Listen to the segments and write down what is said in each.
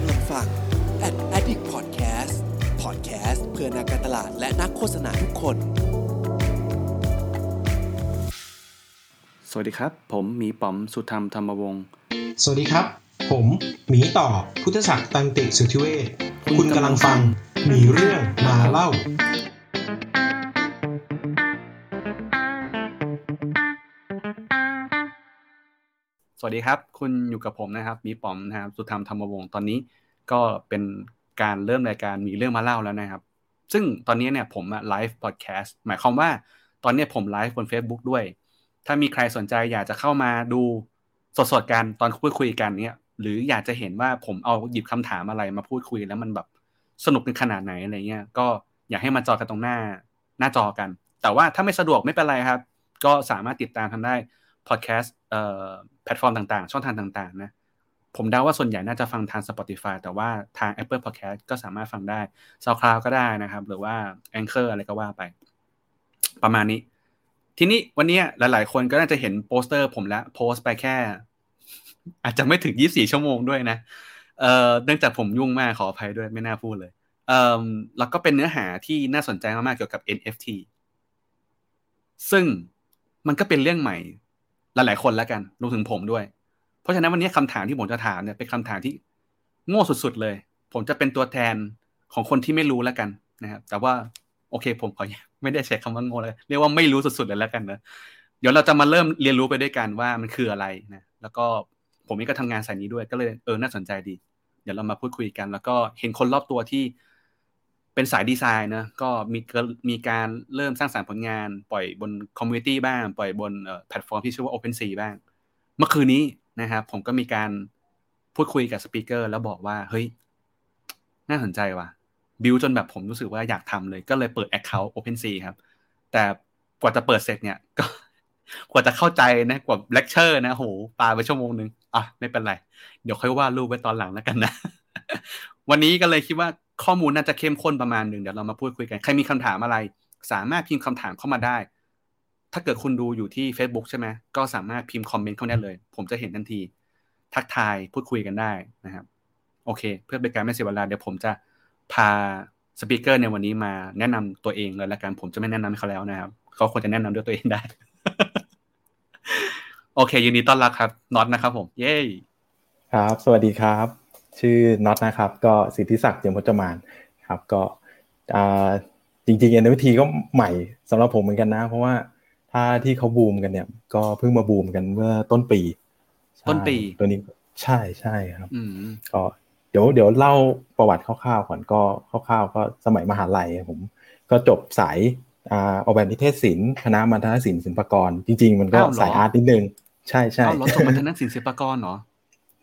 กำลังฟัง Ad Addict Podcast Podcast เพื่อนักการตลาดและนักโฆษณาทุกคน สวัสดีครับ ผมหมีป๋อมสุธรรมธรรมวงศ์ สวัสดีครับ ผมหมีต่อพุทธศักดิ์ตันติสุทธิเวชคุณกำลังฟังหมีเรื่องมาเล่า สวัสดีครับ คุณอยู่กับผมนะครับ มีป๋อมนะครับ สุธรรมธรรมวงศ์ตอนนี้ก็เป็นการเริ่มรายการมีเรื่องมาเล่าแล้วนะครับ ซึ่งตอนนี้เนี่ยผมไลฟ์พอดแคสต์หมายความว่าตอนนี้ผมไลฟ์บน Facebook ด้วย ถ้ามีใครสนใจอยากจะเข้ามาดูสดๆกันตอนพูดคุยกันเนี่ยหรืออยากจะเห็นว่าผมเอาหยิบคำถามอะไรมาพูดคุยแล้วมันแบบสนุกกันขนาดไหนอะไรเงี้ยก็อยากให้มาจอกันตรงหน้าหน้าจอกัน แต่ว่าถ้าไม่สะดวกไม่เป็นไรครับ ก็สามารถติดตามทาได้ พอดแคสต์แพลตฟอร์มต่างๆ ช่องทางต่างๆนะผมเดาว่าส่วนใหญ่น่าจะฟังทาง Spotify แต่ว่าทาง Apple Podcast ก็สามารถฟังได้ SoundCloud ก็ได้นะครับ หรือว่า Anchor อะไรก็ว่าไป ประมาณนี้ ทีนี้วันนี้หลาย ๆ คนก็น่าจะเห็นโปสเตอร์ผมแล้วโพสต์ไปแค่ อาจจะไม่ถึง 24 ชั่วโมงด้วยนะเอ่อเนื่องจากผมยุ่งมากขออภัยด้วยไม่น่าพูดเลยเอ่อแล้วก็เป็นเนื้อหาที่น่าสนใจมากๆเกี่ยวกับ NFT ซึ่งมันก็เป็นเรื่องใหม่ หลายๆคนแล้วกันรวมถึงผมด้วย เพราะฉะนั้นวันนี้คำถามที่ผมจะถามเนี่ยเป็นคำถามที่โง่สุดๆเลย ผมจะเป็นตัวแทนของคนที่ไม่รู้แล้วกันนะครับแต่ว่าโอเค ผมขอไม่ได้ใช้คำว่าโง่เลยเรียกว่าไม่รู้สุดๆเลยแล้วกันนะเดี๋ยวเราจะมาเริ่มเรียนรู้ไปด้วยกันว่ามันคืออะไรนะแล้วก็ผมเองก็ทำงานสายนี้ด้วยก็เลยเออน่าสนใจดี เดี๋ยวเรามาพูดคุยกัน แล้วก็เห็นคนรอบตัวที่ เป็นสายดีไซน์นะก็มีมีการเริ่มสร้างสรรค์ผลงาน ปล่อยบน community บ้าง ปล่อยบนแพลตฟอร์มที่ชื่อว่า OpenSea บ้าง เมื่อคืนนี้นะครับ ผมก็มีการพูดคุยกับ speaker แล้วบอกว่า เฮ้ย น่าสนใจว่ะบิวจนแบบผมรู้สึกว่าอยากทำเลย ก็เลยเปิด Account OpenSea ครับ แต่กว่าจะเปิดเสร็จเนี่ยก็กว่าจะเข้าใจนะกว่า register นะโหปาไปชั่วโมงนึงอะไม่เป็นไร เดี๋ยวค่อยว่ารูปไว้ตอนหลังแล้วกันนะ วันนี้ก็เลยคิดว่า ข้อมูลน่าจะเข้มข้นประมาณหนึ่งเดี๋ยวเรามาพูดคุยกันใครมีคำถามอะไร สามารถพิมพ์คำถามเข้ามาได้ ถ้าเกิดคุณดูอยู่ที่ Facebook ใช่ไหมก็สามารถพิมพ์คอมเมนต์เข้าได้เลย ผมจะเห็นทันที ทักทายพูดคุยกันได้นะครับ โอเค เพื่อเป็นการไม่เสียเวลาเดี๋ยวผมจะพาสปีกเกอร์ในวันนี้มาแนะนำตัวเองเลยละกันผมจะไม่แนะนำให้เขาแล้วนะครับเขาควรจะแนะนำด้วยตัวเองได้ โอเคยินดีต้อนรับครับน็อตนะครับผม เย้ครับ สวัสดีครับ ชื่อน็อตนะครับ ก็สิทธิศักดิ์เจียมพจมานครับก็จริงๆ NFT ก็ใหม่สำหรับผมเหมือนกันนะ เพราะว่าถ้าที่เขาบูมกันเนี่ย ก็เพิ่งมาบูมกันเมื่อต้นปี ต้นปีตัวนี้ใช่ใช่ครับอืมก็เดี๋ยวเดี๋ยวเล่าประวัติคร่าวๆก่อนก็คร่าวๆ ก็สมัยมหาลัยผม ก็จบสายอ่าออกแบบนิเทศศิลป์คณะมัณฑนศิลป์ศิลปากร จริง ๆ มันก็สาย art นิดนึง ใช่ใช่อ้าวเหรอจบมัณฑนศิลป์ศิลปากรเหรอ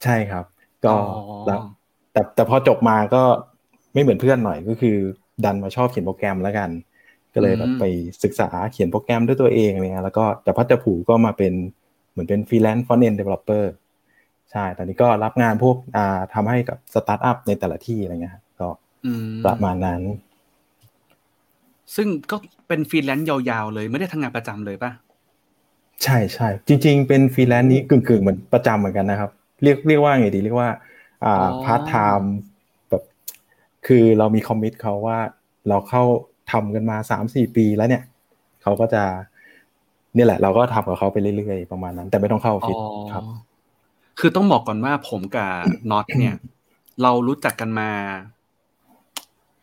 ใช่ครับ ก็อ๋อแล้วแต่แต่พอจบมาก็ไม่เหมือนเพื่อนหน่อยก็คือ ดันมาชอบเขียนโปรแกรมแล้วกัน ก็เลยแบบไปศึกษาเขียนโปรแกรมด้วยตัวเองอะไรเงี้ยแล้วก็แต่พัฒผูก็มาเป็นเหมือนเป็นฟรีแลนซ์ front-end developer ใช่ ตอนนี้ก็รับงานพวกอ่าทำให้กับสตาร์ทอัพในแต่ละที่อะไรเงี้ยครับก็อืมประมาณนั้น ซึ่งก็เป็นฟรีแลนซ์ยาวๆเลยไม่ได้ทำงานประจำเลยป่ะ ใช่ใช่จริง ๆ เป็นฟรีแลนซ์นี้กึ่งๆเหมือนประจำเหมือนกันนะครับ เรียกเรียกว่าไงดีเรียกว่า อ่าพาร์ทไทม์แบบคือเรามี commit เขาว่าเราเข้าทำกันมาสามสี่ปีแล้วเนี่ยเขาก็จะเนี่ยแหละ เราก็ทำกับเขาไปเรื่อยๆประมาณนั้น แต่ไม่ต้องเข้าออฟฟิศครับ คือต้องบอกก่อนว่าผมกับน็อตเนี่ย เรารู้จักกันมา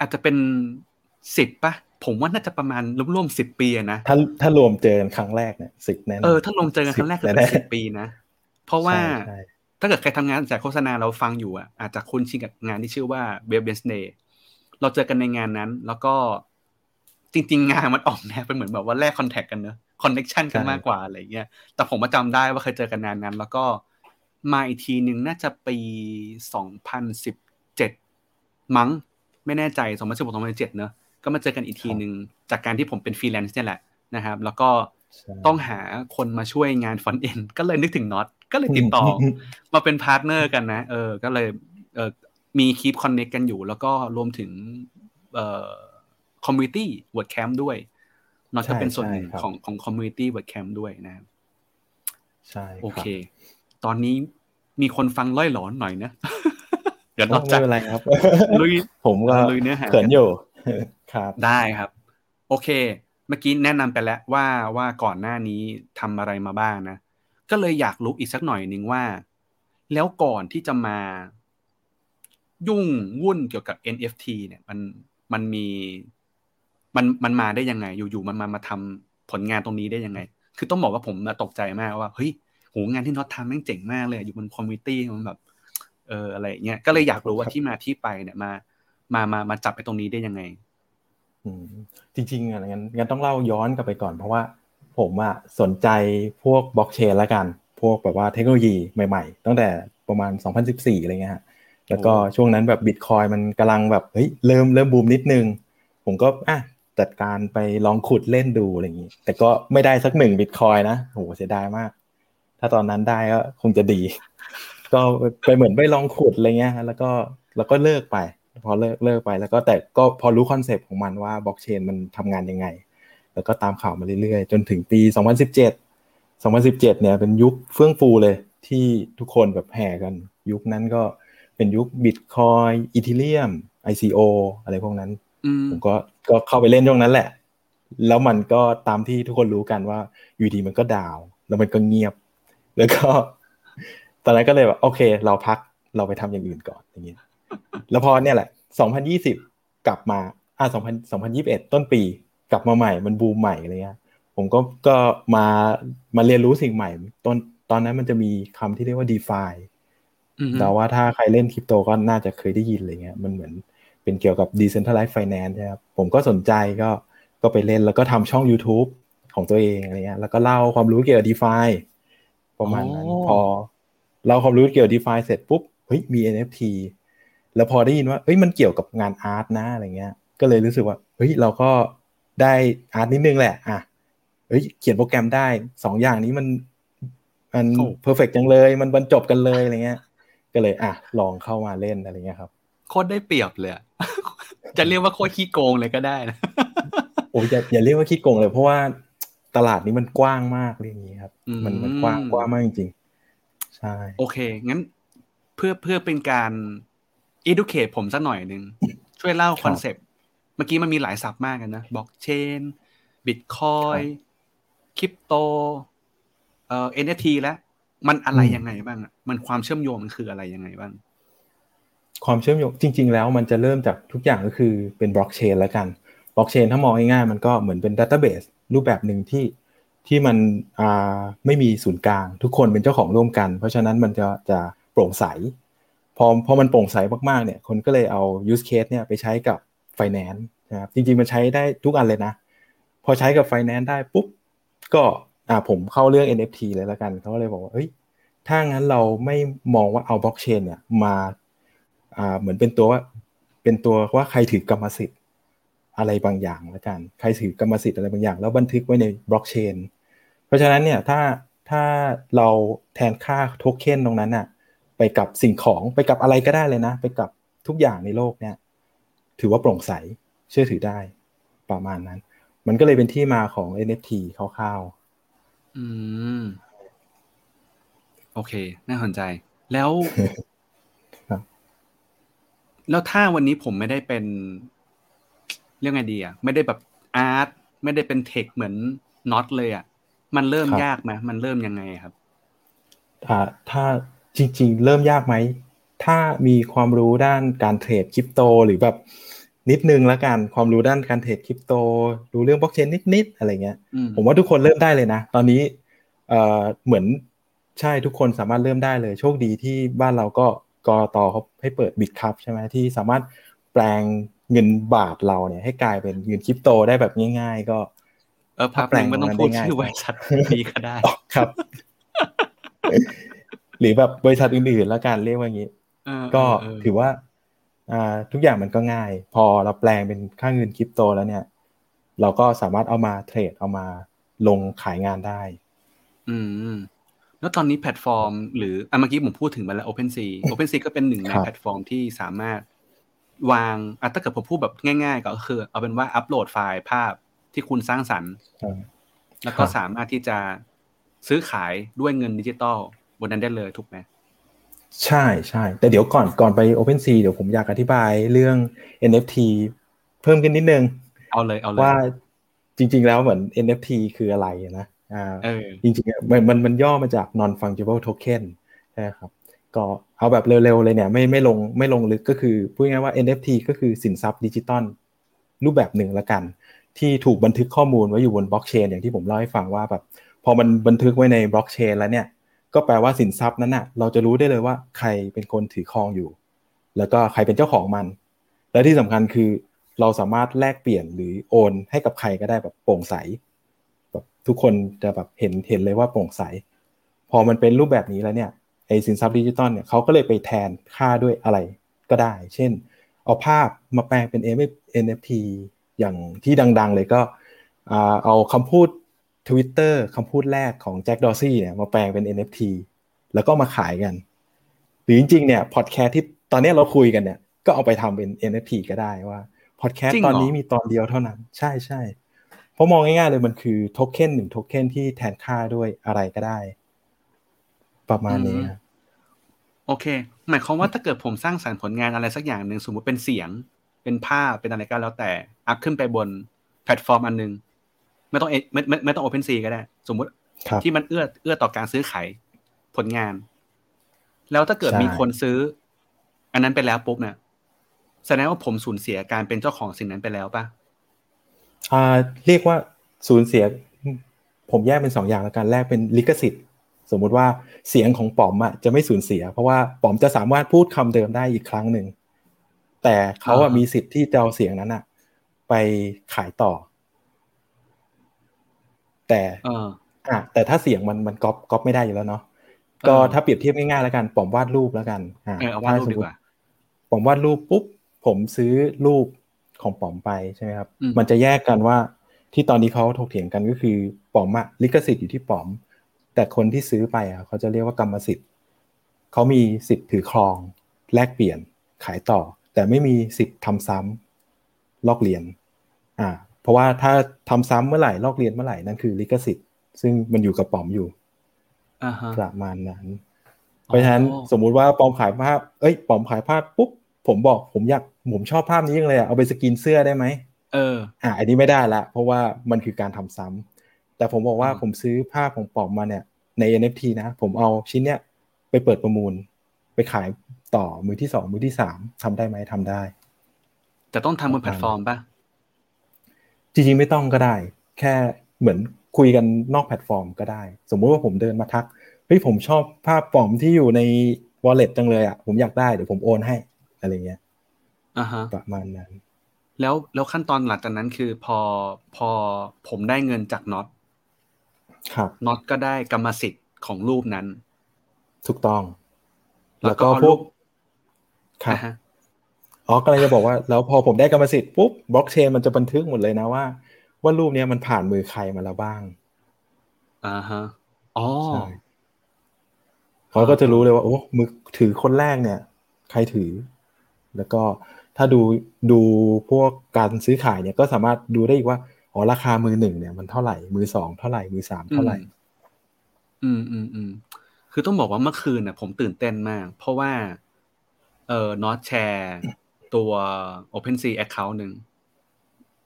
อาจจะเป็นสิบปะผมว่าน่าจะประมาณร่วมๆสิบปีอะนะถ้าถ้ารวมเจอกันครั้งแรกเนี่ยสิบแน่นอนเออถ้าลงเจอกันครั้งแรกก็เป็นแน่สิบปีนะ เพราะว่าใช่ ถ้าเกิดใครทำงานสายโฆษณาเราฟังอยู่อะอาจจะคุ้นชินกับงานที่ชื่อว่า Web Wednesday เราเจอกันในงานนั้น แล้วก็จริง ๆ งานมันออกแนวเป็นเหมือนแบบว่าแลกคอนแทคกันเนอะconnection กันมากกว่าอะไรเงี้ยแต่ผมมาจำได้ว่าเคยเจอกันนานนั้น แล้วก็มาอีกทีหนึ่งน่าจะปีสองพันสิบเจ็ดมั้งไม่แน่ใจสองพันสิบหกสองพันเจ็ดเนอะก็มาเจอกันอีกทีหนึ่งจากการที่ผมเป็นฟรีแลนซ์เนี่ยแหละนะครับ แล้วก็ใช่ ต้องหาคนมาช่วยงาน front-end ก็เลยนึกถึงน็อตก็เลยติดต่อ มาเป็น partner กันนะ เออ ก็เลยเออมี keep connect กันอยู่ แล้วก็รวมถึงเอ่อ community WordCamp ด้วยน็อตก็เป็นส่วนหนึ่งใช่ครับของของ community WordCamp ด้วยนะครับใช่โอรับเค ตอนนี้มีคนฟังล่อยหลอนหน่อยนะ เดี๋ยวนอกจาไม่กเป็นไรครับลุยผมก็ลุยเนื้อหาเขินอยู่ครับได้ครับ โอเคเมื่อกี้แนะนำไปแล้วว่าว่าก่อนหน้านี้ทำอะไรมาบ้างนะ ก็เลยอยากรู้อีกสักหน่อยหนึ่งว่า แล้วก่อนที่จะมา ยุ่งวุ่นเกี่ยวกับ NFT เนี่ยมันมันมีมันมันมาได้ยังไง อยู่ๆมันมามาทำผลงานตรงนี้ได้ยังไง คือต้องบอกว่าผมตกใจมากว่าเฮ้ยโหงานที่น็อตทำแม่งเจ๋งมากเลย อยู่บน community มันแบบ เอออะไรเงี้ยก็เลยอยากรู้ว่าที่มาที่ไปเนี่ยมา มามามาจับไปตรงนี้ได้ยังไงอืม จริงๆอะงั้นงั้นต้องเล่าย้อนกลับไปก่อน เพราะว่าผมอะสนใจพวกบล็อกเชนละกัน พวกแบบว่าเทคโนโลยีใหม่ๆ ตั้งแต่ประมาณ 2014 อะไรเงี้ยฮะแล้วก็ช่วงนั้นแบบบิตคอยน์มันกำลังแบบเฮ้ยเริ่มเริ่มบูมนิดนึง ผมก็อะจัดการไปลองขุดเล่นดูอะไรอย่างนี้ แต่ก็ไม่ได้สักหนึ่งบิตคอยน์นะโหเสียดายมาก ถ้าตอนนั้นได้ก็คงจะดี ก็ไปเหมือนไปลองขุดอะไรเงี้ยแล้วก็แล้วก็เลิกไป พอเลิกเลิกไปแล้วก็แต่ก็พอรู้ concept ของมันว่าบล็อกเชนมันทำงานยังไง แล้วก็ตามข่าวมาเรื่อยๆ จนถึงปี 2017 2017 เนี่ยเป็นยุคเฟื่องฟูเลยที่ทุกคนแบบแห่กัน ยุคนั้นก็เป็นยุคบิตคอยอีทีเรียม ICO อะไรพวกนั้นอืมผมก็ก็เข้าไปเล่นช่วงนั้นแหละ แล้วมันก็ตามที่ทุกคนรู้กันว่าอยู่ดีมันก็ดาวน์แล้วมันก็เงียบ แล้วก็ ตอนนั้นก็เลยแบบโอเค เราพักเราไปทำอย่างอื่นก่อนอย่างเงี้ย แล้วพอเนี่ยแหละ 2020 กลับมา อ่า2000 2021 ต้นปี กลับมาใหม่ มันบูมใหม่อะไรเงี้ย ผมก็ ก็มา มาเรียนรู้สิ่งใหม่ ตอน ตอนนั้นมันจะมีคำที่เรียกว่า DeFi อืมแต่ว่าถ้าใครเล่นคริปโตก็น่าจะเคยได้ยินอะไรเงี้ย มันเหมือนเป็นเกี่ยวกับ decentralized finance นะครับ ผมก็สนใจก็ ก็ไปเล่นแล้วก็ทำช่อง YouTube ของตัวเองอะไรเงี้ย แล้วก็เล่าความรู้เกี่ยวกับ DeFi ประมาณนั้น พอเล่าความรู้เกี่ยวกับ DeFi เสร็จปุ๊บ เฮ้ย มี NFT แล้วพอได้ยินว่าเฮ้ยมันเกี่ยวกับงาน art นะอะไรเงี้ย ก็เลยรู้สึกว่าเฮ้ยเราก็ได้ art นิดนึงแหละอะเฮ้ยเขียนโปรแกรมได้สองอย่างนี้มันมันโอ้ perfect จังเลย มันบรรจบกันเลยอะไรเงี้ย ก็เลยอะลองเข้ามาเล่นอะไรเงี้ยครับโคตรได้เปรียบเลยอะจะเรียกว่าโคตรขี้โกงเลยก็ได้นะโอ้ยอย่าอย่าเรียกว่าขี้โกงเลย เพราะว่าตลาดนี้มันกว้างมากเรื่องนี้ครับอืมมันมันกว้างกว้างมากจริงๆใช่โอเค งั้นเพื่อเพื่อเป็นการ educate ผมสักหน่อยหนึ่งช่วยเล่า concept เมื่อกี้มันมีหลายศัพท์มากกันนะบล็อกเชนบิตคอยน์คริปโตเอ่อ NFT แล้วมันอะไรยังไงบ้างอะมันความเชื่อมโยงมันคืออะไรยังไงบ้าง ความเชื่อมโยงจริง ๆ แล้วมันจะเริ่มจากทุกอย่างก็คือเป็นบล็อกเชนแล้วกันบล็อกเชนถ้ามองง่ายๆมันก็เหมือนเป็น database รูปแบบหนึ่งที่ที่มันอ่าไม่มีศูนย์กลาง ทุกคนเป็นเจ้าของร่วมกัน เพราะฉะนั้นมันจะจะโปร่งใสพ อพอมันโปร่งใสมากๆเนี่ยคนก็เลยเอา use case เนี่ยไปใช้กับ finance นะครับจริงๆมันใช้ได้ทุกอันเลยนะ พอใช้กับ finance ได้ปุ๊บก็อ่าผมเข้าเรื่อง NFT เลยแล้วกันเขาก็เลยบอกว่าเฮ้ยถ้างั้นเราไม่มองว่าเอาบล็อกเชนเนี่ยมาอ่าเหมือนเป็นตัวว่าเป็นตัวว่าใครถือกรรมสิทธิ์อะไรบางอย่างแล้วกัน ใครถือกรรมสิทธิ์อะไรบางอย่าง แล้วบันทึกไว้ในบล็อกเชนเพราะฉะนั้นเนี่ยถ้าถ้าเราแทนค่าโทเค็นตรงนั้นน่ะ ไปกับสิ่งของไปกับอะไรก็ได้เลยนะ ไปกับทุกอย่างในโลกเนี่ย ถือว่าโปร่งใสเชื่อถือได้ ประมาณนั้น มันก็เลยเป็นที่มาของ NFT คร่าวอืม โอเค น่าสนใจ แล้วครับแล้วถ้าวันนี้ผมไม่ได้เป็นเรื่องไงดีอะไม่ได้แบบอาร์ตไม่ได้เป็นเทคเหมือนน็อตเลยอะมันเริ่มยากไหมมันเริ่มยังไงครับๆอ่าถ้า จริง ๆ เริ่มยากไหม ถ้ามีความรู้ด้านการเทรดคริปโตหรือแบบนิดนึงแล้วกันความรู้ด้านการเทรดคริปโตรู้เรื่องบล็อกเชนนิดๆอะไรเงี้ยอืมผมว่าทุกคนเริ่มได้เลยนะ ตอนนี้เอ่อเหมือนใช่ทุกคนสามารถเริ่มได้เลย โชคดีที่บ้านเราก็กรตเขาให้เปิดบิตคัพใช่ไหมที่สามารถแปลงเงินบาทเราเนี่ยให้กลายเป็นเงินคริปโตได้แบบง่าย ๆ ก็ เออพักหนึ่งไม่ต้องพูดชื่อบริษัทนี้ก็ได้อ๋อครับ หรือแบบบริษัทอื่นๆแล้วกันเรียกว่าอย่างนี้เออก็เออถือว่าอ่าทุกอย่างมันก็ง่าย พอเราแปลงเป็นค่าเงินคริปโตแล้วเนี่ย เราก็สามารถเอามาเทรดเอามาลงขายงานได้ อืมแล้วตอนนี้แพลตฟอร์ม หรืออะเมื่อกี้ผมพูดถึงมาแล้ว OpenSea OpenSea ก็เป็นหนึ่งในครับแพลตฟอร์มที่สามารถวางอะถ้าเกิดผมพูดแบบง่าย ๆ ก็คือ เอาเป็นว่าอัปโหลดไฟล์ภาพที่คุณสร้างสรรค์ใช่แล้วก็ครับสามารถที่จะซื้อขายด้วยเงินดิจิตอล บนนั้นได้เลยถูกไหมใช่ใช่แต่เดี๋ยวก่อนก่อนไป OpenSea เดี๋ยวผมอยากอธิบายเรื่อง NFT เพิ่มขึ้นนิดนึง เอาเลยเอาเลยว่าจริง ๆ แล้วเหมือน NFT คืออะไรนะอ่าเออจริงๆมันมันมันย่อมาจาก non fungible token นะครับก็เอาแบบเร็วๆเลยเนี่ยไม่ไม่ลงไม่ลงลึกก็คือพูดง่ายๆว่า NFT ก็คือสินทรัพย์ดิจิตอลรูปแบบหนึ่งละกัน ที่ถูกบันทึกข้อมูลไว้อยู่บนบล็อกเชนอย่างที่ผมเล่าให้ฟังว่าแบบพอมันบันทึกไว้ในบล็อกเชนแล้วเนี่ย ก็แปลว่าสินทรัพย์นั้นน่ะ เราจะรู้ได้เลยว่าใครเป็นคนถือครองอยู่ แล้วก็ใครเป็นเจ้าของมัน และที่สำคัญคือเราสามารถแลกเปลี่ยนหรือโอนให้กับใครก็ได้แบบโปร่งใสแบบทุกคนจะแบบเห็นเห็นเลยว่าโปร่งใส พอมันเป็นรูปแบบนี้แล้วเนี่ยไอสินทรัพย์ดิจิตอลเนี่ยเขาก็เลยไปแทนค่าด้วยอะไรก็ได้ เช่น เอาภาพมาแปลงเป็น NFT อย่างที่ดัง ๆ เลยก็เอาคำพูด Twitter คำพูดแรกของแจ็คดอร์ซี่เนี่ยมาแปลงเป็น NFT แล้วก็มาขายกัน หรือจริงๆเนี่ยพอดแคสต์ที่ตอนนี้เราคุยกันเนี่ย ก็เอาไปทำเป็น NFT ก็ได้ว่าพอดแคสต์งเหรตอนนี้จริงเหรอมีตอนเดียวเท่านั้น ใช่ใช่เพราะมองง่ายๆเลยมันคือโทเค็นหนึ่งโทเค็นที่แทนค่าด้วยอะไรก็ได้ ประมาณนี้ครับโอเค หมายความว่าถ้าเกิดผมสร้างสรรค์ผลงานอะไรสักอย่างหนึ่งสมมติเป็นเสียง เป็นภาพเป็นอะไรก็แล้วแต่อัพขึ้นไปบนแพลตฟอร์มอันหนึ่ง ไม่ต้องเอไม่ไม่ไม่ต้อง Open Sea ก็ได้ สมมุติครับที่มันเอื้อเอื้อต่อการซื้อขายผลงาน แล้วถ้าเกิดใช่มีคนซื้อ อันนั้นไปแล้วปุ๊บเนี่ยแสดงว่าผมสูญเสียการเป็นเจ้าของสิ่งนั้นไปแล้วป่ะอ่า เรียกว่าสูญเสีย ผมแยกเป็นสองอย่างแล้วกันแรกเป็นลิขสิทธิ์ สมมุติว่าเสียงของป๋อมอะจะไม่สูญเสีย เพราะว่าป๋อมจะสามารถพูดคำเดิมได้อีกครั้งหนึ่งแต่เขาอะอ่ามีมีสิทธิ์ที่จะเอาเสียงนั้นอะ ไปขายต่อ แต่เอออะแต่ถ้าเสียงมันมันก๊อปก๊อปไม่ได้อยู่แล้วเนาะก็เออถ้าเปรียบเทียบง่ายๆแล้วกันป๋อมวาดรูปแล้วกันอ่าเออเอาวาดรูปถ้สมดีมุกติว่าผมวาดรูปปุ๊บผมซื้อรูปของป๋อมไปใช่ไหมครับอืมมันจะแยกกันว่าที่ตอนนี้เขาถกเถียงกันก็คือป๋อมอะลิขสิทธิ์อยู่ที่ป๋อม แต่คนที่ซื้อไปอะเขาจะเรียกว่ากรรมสิทธิ์เขามีสิทธิ์ถือครอง แลกเปลี่ยนขายต่อ แต่ไม่มีสิทธิ์ทำซ้ำลอกเลียนอ่า เพราะว่าถ้าทำซ้ำเมื่อไหร่ลอกเลียนเมื่อไหร่นั่นคือลิขสิทธิ์ ซึ่งมันอยู่กับป๋อมอยู่อ่าฮะประมาณนั้น เพราะฉะนั้นอ๋อสมมุติว่าปอมขายภาพ เอ้ยปอมขายภาพปุ๊บผมบอกผมอยากผมชอบภาพนี้ยังเลยอะเอาไปสกรีนเสื้อได้ไหมเออ อ่าอันนี้ไม่ได้ละ เพราะว่ามันคือการทำซ้ำแต่ผมบอกว่าอืมผมซื้อภาพของปอมมาเนี่ยใน NFT นะ ผมเอาชิ้นเนี้ยไปเปิดประมูล ไปขายต่อมือที่สองมือที่สามทำได้ไหมทำได้ แต่ต้องทำบนแพลตฟอร์มป่ะ จริงๆไม่ต้องก็ได้ แค่เหมือนคุยกันนอกแพลตฟอร์มก็ได้ สมมุติว่าผมเดินมาทักเฮ้ยผมชอบภาพปอมที่อยู่ใน wallet จังเลยอะผมอยากได้เดี๋ยวผมโอนให้อะไรเงี้ยอ่าฮะประมาณนั้น แล้วแล้วขั้นตอนหลังจากนั้นคือพอพอผมได้เงินจากน็อตครับน็อตก็ได้กรรมสิทธิ์ของรูปนั้น ถูกต้อง แล้แล้ววก็ก็เอาพรูวกปครับ อ่าฮะอ๋อกำลังจะบอกว่าแล้วพอผมได้กรรมสิทธิ์ปุ๊บบล็อกเชนมันจะบันทึกหมดเลยนะว่า ว่ารูปเนี้ยมันผ่านมือใครมาแล้วบ้างอ่าฮะอ๋อใช่เขาก็จะรู้เลยว่าโอ้มือถือคนแรกเนี่ย ใครถือ แล้วก็ถ้าดูดูพวกการซื้อขายเนี่ยก็สามารถดูได้อีกว่าอ๋อราคามือหนึ่งเนี่ยมันเท่าไหร่ มือสองเท่าไหร่ มือสามเท่าไหร่ อืมอืมอืมคือต้องบอกว่าเมื่อคืนน่ะ ผมตื่นเต้นมาก เพราะว่า เออน็อตแชร์ ตัว OpenSea account หนึ่ง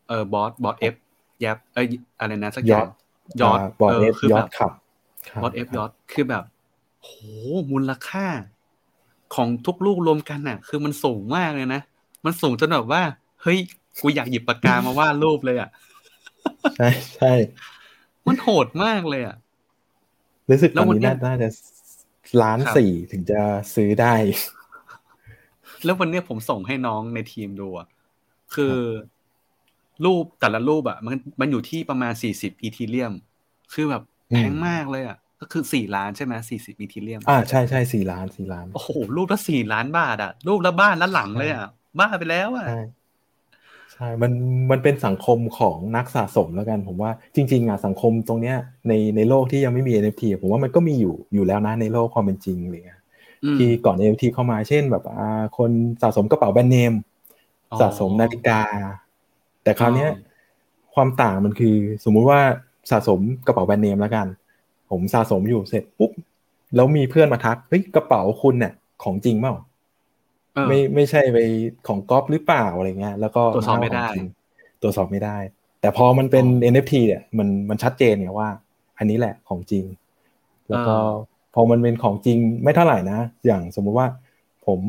เออบอสบอสเอฟยับเอ้ยอะไรนะสักอย่างยอดบอร์ดเอฟคืยอแบดบขับครับบอสเอฟยอดคือแบบโหมูลค่า ของทุกลูกรวมกันน่ะ คือมันสูงมากเลยนะ มันสูงจนแบบว่า เฮ้ย กูอยากหยิบปากกามาวาดรูปเลยอะ ใช่ใช่มันโหดมากเลยอะ รู้สึกแล้ตอวนวันนี้เนี้ยน่าน่าจะล้านครับสี่ถึงจะซื้อได้ แล้ววันเนี้ยผมส่งให้น้องในทีมดูอะคือรูปแต่ละรูปอะมันมันอยู่ที่ประมาณสี่สิบอีทีเรียม คือแบบแพงมากเลยอะก็คือสี่ล้านใช่ไหมสี่สิบอีทีเรียมอ่าใช่ใช่สี่ล้านสี่ล้านโอ้โหรูปละสี่ล้านบาทอะรูปละบ้านละหลังเลยอะบ้าไปแล้วอะใช่ใช่มัน มันเป็นสังคมของนักสะสมแล้วกัน ผมว่าจริงๆอะสังคมตรงเนี้ยในในโลกที่ยังไม่มี NFT อะผมว่ามันก็มีอยู่อยู่แล้วนะในโลกความเป็นจริงอะไรเงี้ยอืม ที่ก่อน NFT เข้ามาเช่นแบบอ่าคนสะสมกระเป๋าแบรนด์เนมอ๋อสะสมนาฬิกา แต่คราวเนี้ยอ๋อความต่างมันคือ สมมุติว่าสะสมกระเป๋าแบรนด์เนมแล้วกัน ผมสะสมอยู่เสร็จปุ๊บแล้วมีเพื่อนมาทักเฮ้ยกระเป๋าคุณเนี่ยของจริงเปล่าเออไม่ไม่ใช่ไปของก๊อปหรือเปล่าอะไรเงี้ยแล้วก็ตรวจสอบไม่ได้าของจริงตรวจสอบไม่ได้ แต่พอมันเป็นอ๋อ NFT เนี่ยมันมันชัดเจนไงว่า อันนี้แหละของจริง แล้วก็อ่า พอมันเป็นของจริงไม่เท่าไหร่นะ อย่างสมมุติว่าผม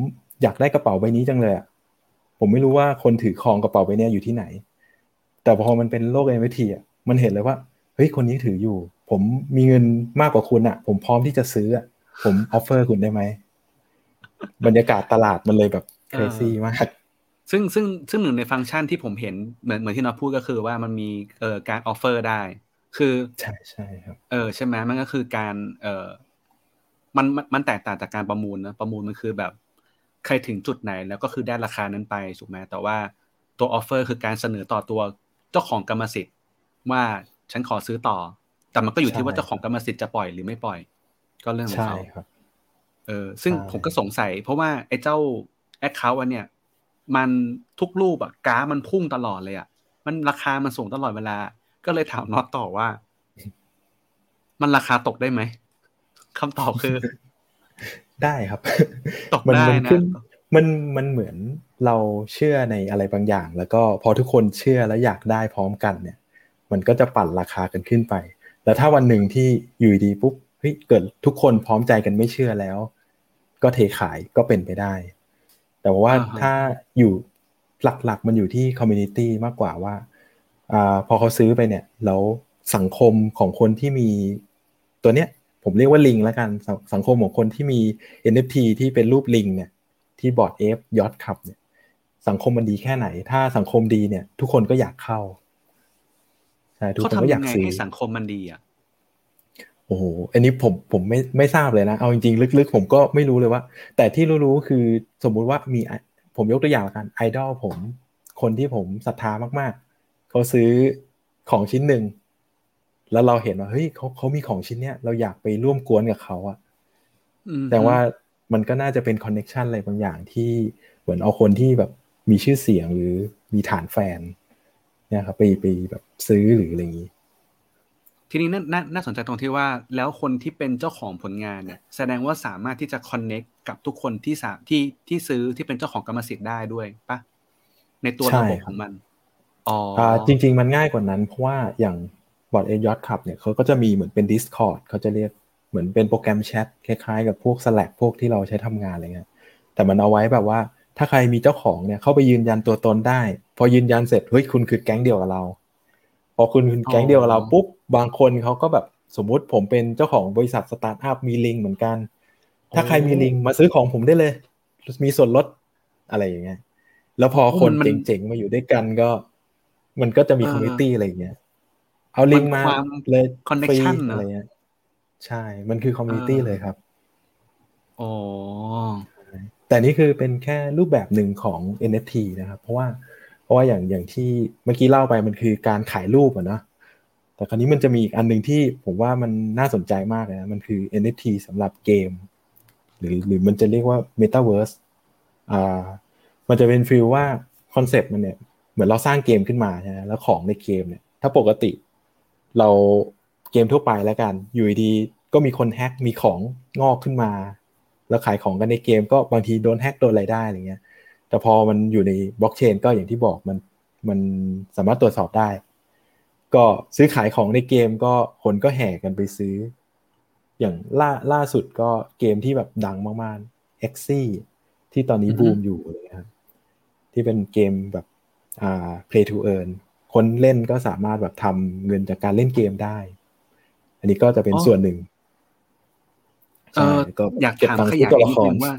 อยากได้กระเป๋าใบนี้จังเลยอะผมไม่รู้ว่าคนถือครองกระเป๋าใบเนี้ยอยู่ที่ไหน แต่พอมันเป็นโลก NFT อะมันเห็นเลยว่าเฮ้ยคนนี้ถืออยู่ ผมมีเงินมากกว่าคุณอะ ผมพร้อมที่จะซื้ออะผม offer คุณได้ไหมบรรยากาศตลาดมันเลยแบบ crazy มากซึ่งซึ่งซึ่งหนึ่งในฟังก์ชันที่ผมเห็นเหมือนเหมือนที่น็อตพูดก็คือว่ามันมีเอ่อการ offer ได้ คือใช่ใช่ครับเออใช่ไหมมันก็คือการเออ มันมันมันแตกต่างจากการประมูลนะประมูลมันคือแบบ ใครถึงจุดไหนแล้วก็คือได้ราคานั้นไปถูกไหมแต่ว่าตัว offer คือการเสนอต่อตัวเจ้าของกรรมสิทธิ์ ว่าฉันขอซื้อต่อ แต่มันก็อยู่ที่ว่าเจ้าของกรรมสิทธิ์จะปล่อยหรือไม่ปล่อย ก็เรื่องของใช่เขาครับเออซึ่งใช่ผมก็สงสัย เพราะว่าไอ้เจ้า account อันเนี้ยมันทุกรูปอะกราฟมันพุ่งตลอดเลยอะมันราคามันสูงตลอดเวลา ก็เลยถามน็อตต่อว่า มันราคาตกได้ไหม คำตอบคือ ได้ครับตกมันได้มันนะขึ้นมันมันเหมือนเราเชื่อในอะไรบางอย่าง แล้วก็พอทุกคนเชื่อแล้วอยากได้พร้อมกันเนี่ย มันก็จะปั่นราคากันขึ้นไป แล้วถ้าวันหนึ่งที่อยู่ดีปุ๊บเฮ้ยเกิดทุกคนพร้อมใจกันไม่เชื่อแล้ว ก็เทขายก็เป็นไปได้ แต่ว่าอ่าฮะถ้าอยู่หลักๆ มันอยู่ที่ community มากกว่าว่าอ่าพอเขาซื้อไปเนี่ย แล้วสังคมของคนที่มีตัวเนี้ย ผมเรียกว่าลิงแล้วกันสงสังคมของคนที่มี NFT ที่เป็นรูปลิงเนี่ยที่ Bored Ape Yacht Club เนี่ยสังคมมันดีแค่ไหน ถ้าสังคมดีเนี่ย ทุกคนก็อยากเข้าใช่ทุกคนก็อยัยากซื้อเขาทำยังไงให้สังคมมันดีอะโอ้โหอันนี้ผมผมไม่ไม่ทราบเลยนะ เอาจริงๆลึกๆ ผมก็ไม่รู้เลยว่า แต่ที่รู้ๆคือสมมุติว่ามีไอผมยกตัวอย่างละกันไอดอลผม คนที่ผมศรัทธามากๆเขาซื้อของชิ้นหนึ่ง แล้วเราเห็นว่าเฮ้ยเขาเขามีของชิ้นเนี้ยเราอยากไปร่วมกวนกับเขาอะอืมแต่ว่ามันก็น่าจะเป็นคอนเน็ชันอะไรบางอย่างที่เหมือนเอาคนที่แบบมีชื่อเสียงหรือมีฐานแฟนเนี่ยครับไปไปแบบซื้อหรืออะไรอย่างนี้ ทีนี้น่าน่าน่าสนใจตรงที่ว่าแล้วคนที่เป็นเจ้าของผลงานเนี่ยแสดงว่าสามารถที่จะคอนเน็กกับทุกคนที่สาที่ที่ซื้อที่เป็นเจ้าของกรรมสิทธิ์ได้ด้วยปะในตัวใช่ระบบครับของมันอ๋อออ่าจริง ๆ มันง่ายกว่านั้นเพราะว่าอย่าง บอร์ดเอยอดคับเนี่ยเขาก็จะมีเหมือนเป็น Discord เขาจะเรียกเหมือนเป็นโปรแกรมแชทคล้ายๆ กับพวก Slack พวกที่เราใช้ทำงานอะไรเงี้ยแต่มันเอาไว้แบบว่าถ้าใครมีเจ้าของเนี่ยเข้าไปยืนยันตัวตนได้ พอยืนยันเสร็จเฮ้ยคุณคือแก๊งเดียวกับเรา พอคุณคือแก๊งเดียวกับเราปุ๊บบางคนเขาก็แบบสมมุติผมเป็นเจ้าของบริษัทสตาร์ทอัพมีลิงก์เหมือนกัน ถ้าใครมีลิงก์มาซื้อของผมได้เลย มีส่วนลดอะไรอย่างเงี้ยแล้วพอคนเจ๋งๆมาอยู่ด้วยกันก็ มันก็จะมี community อะไรอย่างเงี้ย เอาลิงก์มาความเลย connection ฟรีเนอะอะไรเงี้ยใช่ มันคือ community อ่าเลยครับอ๋อแต่นี่คือเป็นแค่รูปแบบหนึ่งของ NFT นะครับ เพราะว่าเพราะว่าอย่างอย่างที่เมื่อกี้เล่าไปมันคือการขายรูปอะเนาะแต่คราวนี้มันจะมีอีกอันหนึ่งที่ผมว่ามันน่าสนใจมากเลยนะมันคือ NFT สำหรับเกม หรือหรือมันจะเรียกว่า Metaverse อ่ามันจะเป็นฟีลว่าคอนเซปต์มันเนี่ยเหมือนเราสร้างเกมขึ้นมาใช่ไหมแล้วของในเกมเนี่ย ถ้าปกติ เราเกมทั่วไปแล้วกัน อยู่ดีๆก็มีคนแฮ็กมีของงอกขึ้นมา แล้วขายของกันในเกมก็บางทีโดนแฮ็กโดนอะไรได้อะไรเงี้ย แต่พอมันอยู่ในบล็อกเชนก็อย่างที่บอกมันมันสามารถตรวจสอบได้ ก็ซื้อขายของในเกมก็คนก็แห่กันไปซื้อ อย่างล่าล่าสุดก็เกมที่แบบดังมากๆ e x i ที่ตอนนี้อือฮึบูมอยู่เลยครับที่เป็นเกมแบบอ่า play to earn คนเล่นก็สามารถแบบทำเงินจากการเล่นเกมได้ อันนี้ก็จะเป็นส่วนหนึ่งเออใช่ก็อยากเก็บถามตังค์ขซื้ยาอยตัวนิละดครนึงว่า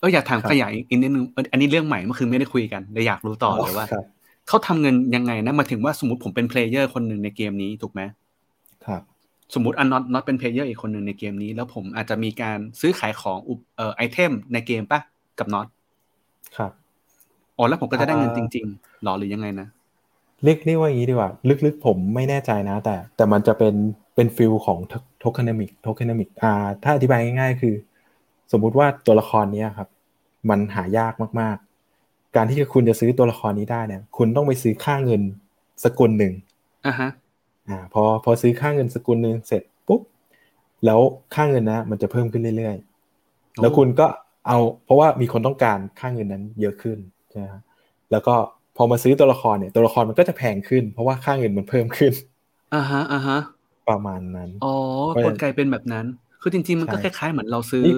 เอออยากถามครับขยายอีกนิดนึงเอออันนี้เรื่องใหม่เมื่อคืนไม่ได้คุยกันเลยอยากรู้ต่อเลยว่าครับเขาทำเงินยังไงนะหมายถึงว่าสมมติผมเป็นเพลเยอร์คนหนึ่งในเกมนี้ถูกไหมครับ สมมติอันน็อตน็อตเป็นเพลเยอร์อีกคนหนึ่งในเกมนี้ แล้วผมอาจจะมีการซื้อขายของอุปเอ่อไอเทมในเกมปะกับน็อตครับอ๋อแล้วผมก็จะได้เงินอ่าจริงๆหรอหรือยังไงนะ เรียกเรียกว่าอย่างนี้ดีกว่า ลึกๆผมไม่แน่ใจนะ แต่แต่มันจะเป็นเป็น feel ของ tokenomic tokenomic อ่าถ้าอธิบายง่าย ๆ คือ สมมุติว่าตัวละครเนี้ยครับ มันหายากมากๆ การที่คุณจะซื้อตัวละครนี้ได้เนี่ย คุณต้องไปซื้อค่าเงินสกุลหนึ่งอะฮะอ่าพอพอซื้อค่าเงินสกุลหนึ่งเสร็จปุ๊บแล้วค่าเงินนะ มันจะเพิ่มขึ้นเรื่อยๆ แล้วคุณก็เอา เพราะว่ามีคนต้องการค่าเงินนั้นเยอะขึ้นใช่ไหมครับแล้วก็ พอมาซื้อตัวละครเนี่ยตัวละครมันก็จะแพงขึ้น เพราะว่าค่าเงินมันเพิ่มขึ้นอ่าฮะอ่าฮะประมาณนั้นอ๋อเพราะกลไกเป็นแบบนั้น คือจริงๆมันก็คใช่ล้ายๆ เหมือนเราซื้อนี่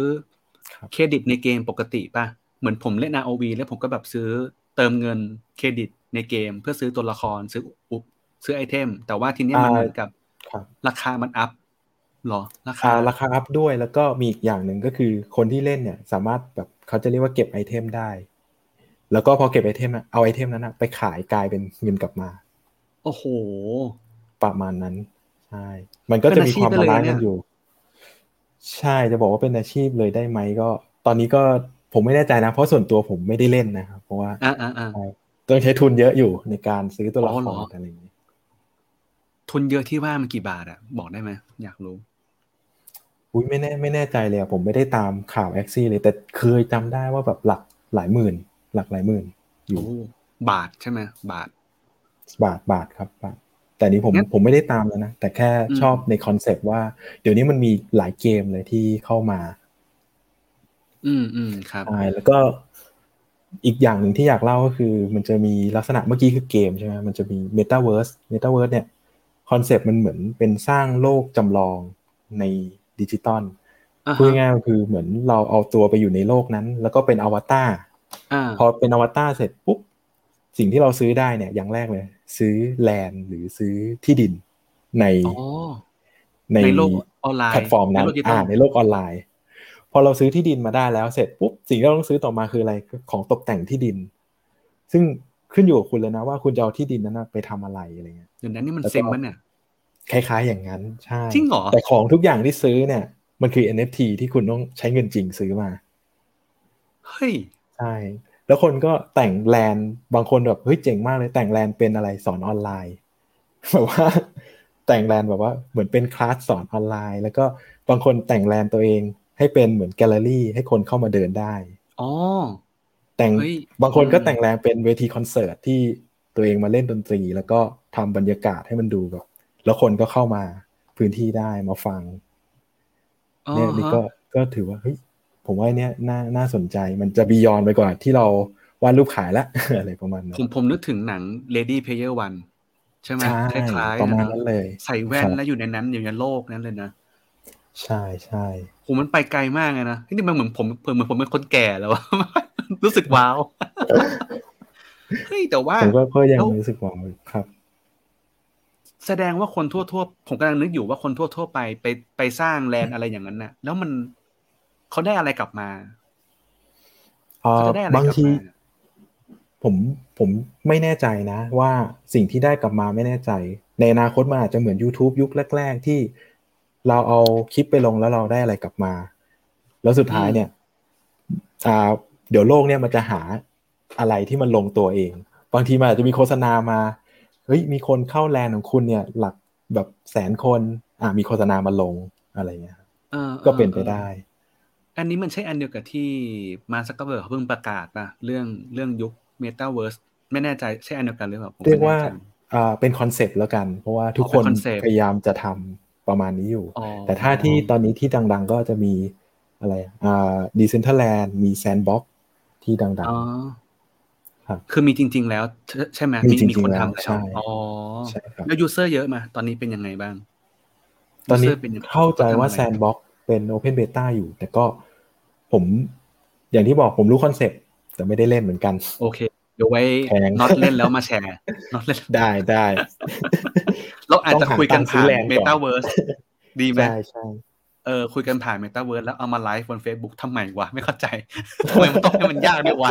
ครับเครดิตในเกมปกติป่ะเหมือนผมเล่น ROV แล้วผมก็แบบซื้อเติมเงินเครดิตในเกม เพื่อซื้อตัวละครซื้ออุปซื้อไอเทม แต่ว่าทีเนี้ยมันเหมือนกับครับราคามัน up หรอราคาอ่าราคา up ด้วยแล้วก็มีอีกอย่างหนึ่งก็คือคนที่เล่นเนี่ย สามารถแบบเขาจะเรียกว่าเก็บไอเทมได้ แล้วก็พอเก็บไอเทมอะเอาไอเทมนั้นอะไปขายกลายเป็นเงินกลับมา โอ้โห ประมาณนั้น ใช่ มันก็จะมีความเป็นอาชีพได้เลย balance เนี่กัยนอยู่ ใช่จะบอกว่าเป็นอาชีพเลยได้ไหมก็ ตอนนี้ก็ผมไม่แน่ใจนะ เพราะส่วนตัวผมไม่ได้เล่นนะครับ เพราะว่าอ่าอ่าอ่าต้องใช้ทุนเยอะอยู่ในการซื้อตัวละอ๋อเหรอะไรอย่างนี้ทุนเยอะที่ว่ามันกี่บาทอะบอกได้ไหมอยากรู้อุ้ยไม่แน่ไม่แน่ใจเลยอะผมไม่ได้ตามข่าว Axie เลย แต่เคยจำได้ว่าแบบหลักหลายหมื่น หลักหลายหมื่นอยู่โอ้บาทใช่ไหมบาท บาทบาทครับบาทแต่นี้ผมงั้นผมไม่ได้ตามแล้วนะ แต่แค่อืมชอบใน concept ว่า เดี๋ยวนี้มันมีหลายเกมเลยที่เข้ามา อืมอืมครับใช่แล้วก็อีกอย่างหนึ่งที่อยากเล่าก็คือ มันจะมีลักษณะเมื่อกี้คือเกมใช่ไหมมันจะมี Metaverse Metaverse เนี่ย concept มันเหมือนเป็นสร้างโลกจำลองในดิจิตอลอ่าพูดฮะง่ายๆก็คือเหมือนเราเอาตัวไปอยู่ในโลกนั้น แล้วก็เป็นอวตารอ่า พอเป็นอวตารเสร็จปุ๊บสิ่งที่เราซื้อได้เนี่ย อย่างแรกเลย ซื้อ land หรือซื้อที่ดินในอ๋อในในโลกออนไลน์แพลตฟอร์มนั้นในโลกดิจิตอลอ่าในโลกออนไลน์ พอเราซื้อที่ดินมาได้แล้วเสร็จปุ๊บสิ่งที่เราต้องซื้อต่อมาคืออะไรคือของตกแต่งที่ดิน ซึ่งขึ้นอยู่กับคุณเลยนะว่าคุณจะเอาที่ดินนั้นนะไปทำอะไรอะไรเงี้ยเดี๋ยวนั้นนี่มันแล้วก็เซ็งมันเนี่ยคล้ายๆอย่างนั้นใช่จริงเหรอแต่ของทุกอย่างที่ซื้อเนี่ย มันคือ NFT ที่คุณต้องใช้เงินจริงซื้อมาเฮ้ย ใช่ แล้วคนก็แต่ง land บางคนแบบเฮ้ยเจ๋งมากเลยแต่ง land เป็นอะไรสอนออนไลน์แบบว่า แต่ง land แบบว่าเหมือนเป็นคลาสสอนออนไลน์ แล้วก็บางคนแต่ง land ตัวเองให้เป็นเหมือนแกลเลอรี่ ให้คนเข้ามาเดินได้อ๋อแต่งเฮ้ยบางคนก็อืมแต่งแลนด์เป็นเวทีคอนเสิร์ตที่ตัวเองมาเล่นดนตรี แล้วก็ทำบรรยากาศให้มันดูแบบแล้วคนก็เข้ามาพื้นที่ได้มาฟังอ๋อเนี่ยนี่ฮะก็ก็ถือว่าเฮ้ย ผมว่าเนี่ยน่าน่าสนใจมันจะบียอนไปกว่าที่เราวาดรูปขายละอะไรประมาณนั้ผมนผมนึกถึงหนัง Lady Player One ใช่ไหมใช่คล้ายๆประมาณนะนั้นเลย ใส่แว่นครับแล้วอยู่ในนั้นอยู่ในโลกนั้นเลยนะ ใช่ใช่ผมมันไปไกลมากเลยนะนี่มันเหมือนผมเหมือนผมเป็นคนแก่แล้วอะรู้สึกว้าวเฮ้ยแต่ว่าผมก็ก็ยังแล้วรู้สึกว่าครับ แสดงว่าคนทั่วๆผมกำลังนึกอยู่ว่าคนทั่วๆไปไปไปสร้างแลนด์อะไรอย่างนั้นน่ะ แล้วมัน เขาได้อะไรกลับมาเอ่อเขาจะได้อะไรบางกลับทีมาผมผมไม่แน่ใจนะ ว่าสิ่งที่ได้กลับมาไม่แน่ใจ ในอนาคตมันอาจจะเหมือน YouTube ยุคแรก ๆ ที่เราเอาคลิปไปลงแล้วเราได้อะไรกลับมา แล้วสุดท้ายเนี่ยอ่าเดี๋ยวโลกเนี่ยมันจะหาอะไรที่มันลงตัวเอง บางทีมันอาจจะมีโฆษณามาเฮ้ยมีคนเข้า land ของคุณเนี่ย หลักแบบแสนคน อ่ามีโฆษณามาลงอะไรเงี้ยครับออก็เป็นไปออได้ อันนี้มันใช่อันเดียวกับที่มาซักเกอร์เบิร์กเขาเพิ่งประกาศป่ะเรื่องเรื่องยุคเมตาเวิร์สไม่แน่ใจใช่อันเดียวกันหรือเปล่าผมเรียกว่าอ่าเป็นคอนเซปต์แล้วกัน เพราะว่าทุกอ๋อคเป็นนคอนเซปต์พยายามจะทำประมาณนี้อยู่อ๋อแต่ถ้าที่ตอนนี้ที่ดังๆก็จะมีอะไรอ่าดีเซนเทอร์แลนด์มีแซนบ็อกที่ดังอ๋อครับคือมีจริง ๆ แล้ว ใช่ใช่ไหมมีจริงๆมีคนแล้วทำแล้วใช่อ๋อๆใช่ครับแล้วยูเซอร์เยอะมาตอนนี้เป็นยังไงบ้าง ตอนนี้ user ป็ยังไงเข้าใจว่าเขแซทำอะไรนบ็อกเป็น Open Beta อยู่ แต่ก็ ผมอย่างที่บอกผมรู้คอนเซปต์แต่ไม่ได้เล่นเหมือนกัน โอเค เดี๋ยวไว้แพงน็อตเล่นแล้วมาแชร์น็อตเล่นได้ได้เราอาจจะคุยกันต้องหาตังค์ซื้ผ่าอนแลนด์เมก่อนตาเวิร์สดีไหมใช่ใช่เออคุยกันผ่านเมตาเวิร์สแล้วเอามาไลฟ์บน Facebook ทำไมวะ ไม่เข้าใจทำไมมันต้องให้มันยากด้วยวะ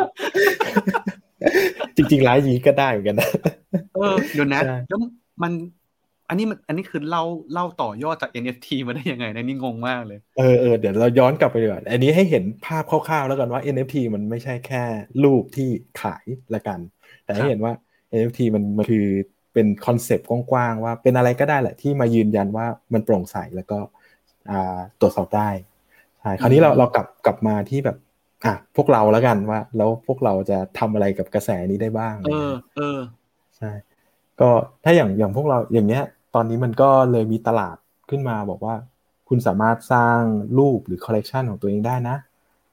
จริงๆไลฟ์อยางนี้ก็ได้เหมือนกันนะเออเดี๋ยวนะใช่แล้วมัน อันนี้มันอันนี้คือเล่าเล่าต่อยอดจาก NFT มาได้ยังไงนะนี่งงมากเลยเออเออเดี๋ยวเราย้อนกลับไปดีกว่าอันนี้ให้เห็นภาพคร่าวๆแล้วกันว่า NFT มันไม่ใช่แค่รูปที่ขายละกัน แต่ให้เห็นว่า NFT มันมันคือเป็น concept กว้างๆว่าเป็นอะไรก็ได้แหละที่มายืนยันว่ามันโปร่งใสแล้วก็อ่าตรวจสอบได้ใช่คราวนี้เราเรากลับกลับมาที่แบบอะพวกเราแล้วกันว่า แล้วพวกเราจะทำอะไรกับกระแสนี้ได้บ้าง เออเออใช่ก็ถ้าอย่างอย่างพวกเราอย่างเนี้ย ตอนนี้มันก็เลยมีตลาดขึ้นมาบอกว่า คุณสามารถสร้างรูปหรือคอลเลกชันของตัวเองได้นะ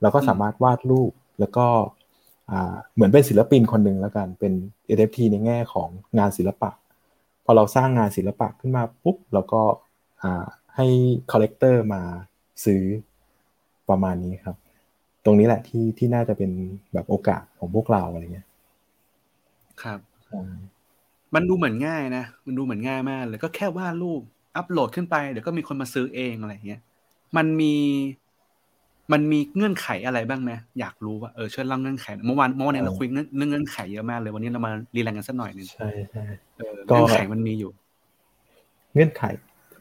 เราก็สามารถวาดรูปแล้วก็เหมือนเป็นศิลปินคนหนึ่งแล้วกันเป็น NFT ในแง่ของงานศิลปะ พอเราสร้างงานศิลปะขึ้นมาปุ๊บเราก็ให้ collector มาซื้อประมาณนี้ครับ ตรงนี้แหละที่ที่น่าจะเป็นแบบโอกาสของพวกเราอะไรเงี้ยครับ มันดูเหมือนง่ายนะ มันดูเหมือนง่ายมากเลย ก็แค่วาดรูป อัปโหลดขึ้นไป เดี๋ยวก็มีคนมาซื้อเองอะไรเงี้ย มันมี มันมีเงื่อนไขอะไรบ้างไหมอยากรู้ว่าเออช่วยเล่าเงื่อนไข เมื่อวานเมื่อวานเราคุยเรื่องเงื่อนไขเยอะมากเลย วันนี้เรามา rerun กันสักหน่อยหนึ่งใช่ใช่เงื่อนไขมันมีอยู่ เงื่อนไข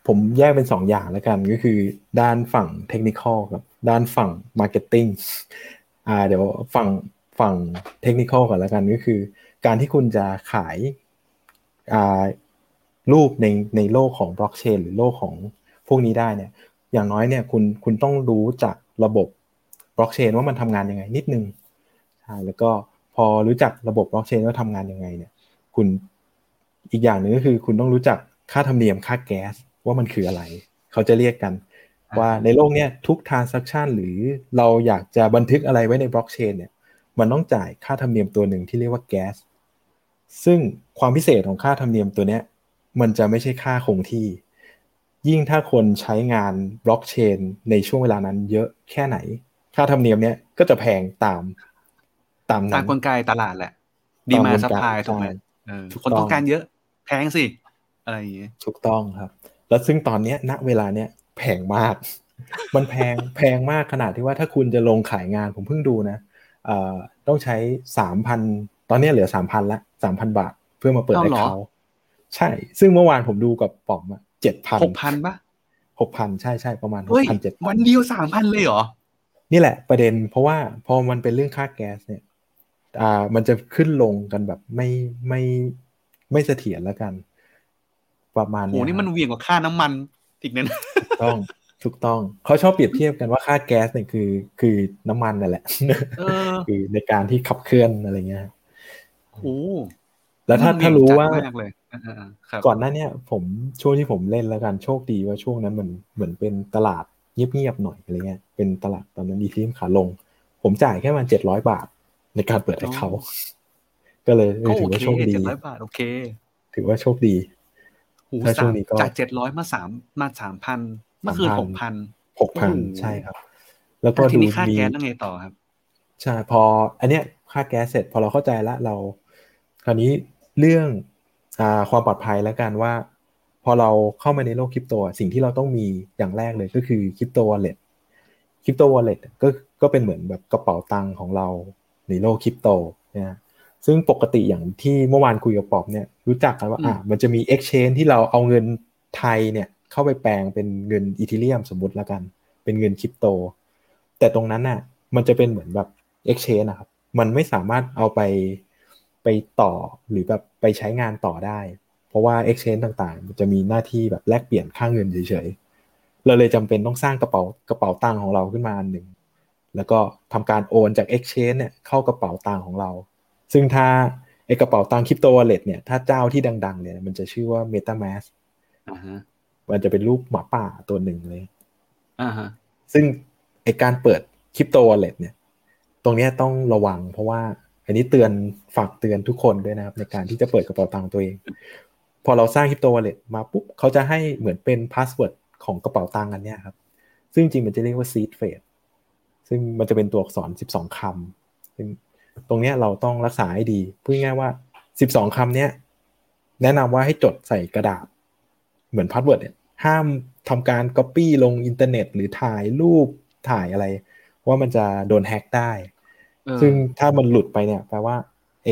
ผมแยกเป็นสองอย่างแล้วกัน ก็คือ ด้านฝั่งเทคนิคกับ ด้านฝั่ง marketing อ่า เดี๋ยวฝั่งฝั่งเทคนิคก่อนแล้วกันก็คือ การที่คุณจะขายอ่า รูปในในโลกของบล็อกเชนหรือโลกของพวกนี้ได้เนี่ยอย่างน้อยเนี่ยคุณคุณต้องรู้จากระบบบล็อกเชนว่ามันทำงานยังไงนิดนึงใช่แล้วก็พอรู้จักระบบบล็อกเชนว่าทำงานยังไงเนี่ยคุณอีกอย่างหนึ่งก็คือคุณต้องรู้จักค่าธรรมเนียมค่าแก๊สว่ามันคืออะไร เขาจะเรียกกัน ว่าในโลกเนี้ยทุก transaction หรือเราอยากจะบันทึกอะไรไว้ในบล็อกเชนเนี่ยมันต้องจ่ายค่าธรรมเนียมตัวหนึ่งที่เรียกว่าแก๊ส ซึ่งความพิเศษของค่าธรรมเนียมตัวเนี้ย มันจะไม่ใช่ค่าคงที่ ยิ่งถ้าคนใช้งานบล็อกเชน ในช่วงเวลานั้นเยอะแค่ไหน ค่าธรรมเนียมเนี้ยก็จะแพงตาม ตามตามกลไกตลาดแหละ demand supply ถูกไหมคนต้องการเยอะแพงสิ อะไรอย่างเงี้ยถูกต้องครับ แล้วซึ่งตอนเนี้ยณเวลาเนี้ยแพงมาก มันแพงแพงมากขนาดที่ว่าถ้าคุณจะลงขายงานผมเพิ่งดูนะต้องใช้สามพันตอนนี้เหลือสามพันละ สามพันบาท เพื่อมาเปิดให้เขาใช่ ซึ่งเมื่อวานผมดูกับป๋อมอะเจ็ดพันหกพันปะหกพันใช่ใช่ประมาณหกพันเจ็ดวันเดียวสามพันเลยเหรอ นี่แหละประเด็นเพราะว่าพอมันเป็นเรื่องค่าแก๊สเนี่ย อ่า มันจะขึ้นลงกันแบบไม่ไม่ไม่เสถียรแล้วกัน ประมาณนี้โอ้นี่มันเวียงกว่าค่าน้ำมันอีกนั่นต้องถูกต้องเขาชอบเปรียบเทียบกันว่าค่าแก๊สเนี่ยคือ คือน้ำมันนั่นแหละคือในการที่ขับเคลื่อนอะไรเงี้ย โอ้แล้วถ้าถ้ารู้ว่าก่อนหน้านี้ผมช่วงที่ผมเล่นแล้วกันโชคดีว่าช่วงนั้นมันเหมือนเป็นตลาดเงียบๆหน่อยอะไรเงี้ยเป็นตลาดตอนนั้นดีทีมขาลง ผมจ่ายแค่มันเจ็ดร้อยบาทในการเปิดให้เขาก็เลยถือว่าโชคดีเจ็ดร้อยบาทโอเค ถือว่าโชคดีถ้าช่วงนี้ก็จากเจ็ดร้อยมาสามมาสามพันเมื่อคืนหกพันหกพันใช่ครับ แล้วก็ดูมีค่าแก๊สยังไงต่อครับ ใช่พอ อันเนี้ยค่าแก๊สเสร็จ พอเราเข้าใจแล้วเรา คราวนี้เรื่องอความปลอดภัยแล้วกันว่า พอเราเข้ามาในโลกคริปโตสิ่งที่เราต้องมีอย่างแรกเลยก็คือคริปโตวอลเล็ตคริปโตวอลเล็ตก็ก็เป็นเหมือนแบบกระเป๋าตังค์ของเราในโลกคริปโตนะซึ่งปกติอย่างที่เมื่อวานคุยกับปอบเนี่ยรู้จักกันว่าอ่ามันจะมี exchange ที่เราเอาเงินไทยเนี่ยเข้าไปแปลงเป็นเงินอีเทเรียมสมมุติแล้วกัน เป็นเงินคริปโต แต่ตรงนั้นน่ะมันจะเป็นเหมือนแบบ exchange นะครับ มันไม่สามารถเอาไป ไปต่อหรือแบบไปใช้งานต่อได้ เพราะว่า exchange ต่างๆมันจะมีหน้าที่แบบแลกเปลี่ยนค่าเงินเฉยๆเราเลยจำเป็นต้องสร้างกระเป๋ากระเป๋าตังค์ของเราขึ้นมาอันหนึ่งแล้วก็ทำการโอนจาก exchange เนี่ยเข้ากระเป๋าตังค์ของเรา ซึ่งถ้าไอกระเป๋าตังค์คริปโตวอลเล็ตเนี่ยถ้าเจ้าที่ดังๆเนี่ยมันจะชื่อว่า MetaMask อ่าฮะมันจะเป็นรูปหมาป่าตัวหนึ่งเลยอ่าฮะซึ่งไอการเปิดคริปโตวอลเล็ตเนี่ย ตรงนี้ต้องระวังเพราะว่า อันนี้เตือนฝากเตือนทุกคนด้วยนะครับ ในการที่จะเปิดกระเป๋าตังค์ตัวเอง พอเราสร้าง crypto wallet มาปุ๊บเขาจะให้เหมือนเป็น password ของกระเป๋าตังค์อันนี้ครับ ซึ่งจริงมันจะเรียกว่า seed phrase ซึ่งมันจะเป็นตัวอักษร 12คำซึ่งตรงนี้เราต้องรักษาให้ดีพูดง่ายว่า 12คำเนี้ยแนะนำว่าให้จดใส่กระดาษ เหมือน password เนี่ยห้ามทำการก๊อปปี้ลงอินเทอร์เน็ต หรือถ่ายรูปถ่ายอะไร ว่ามันจะโดนแฮ็กได้ ซึ่งถ้ามันหลุดไปเนี่ยแปลว่าไอ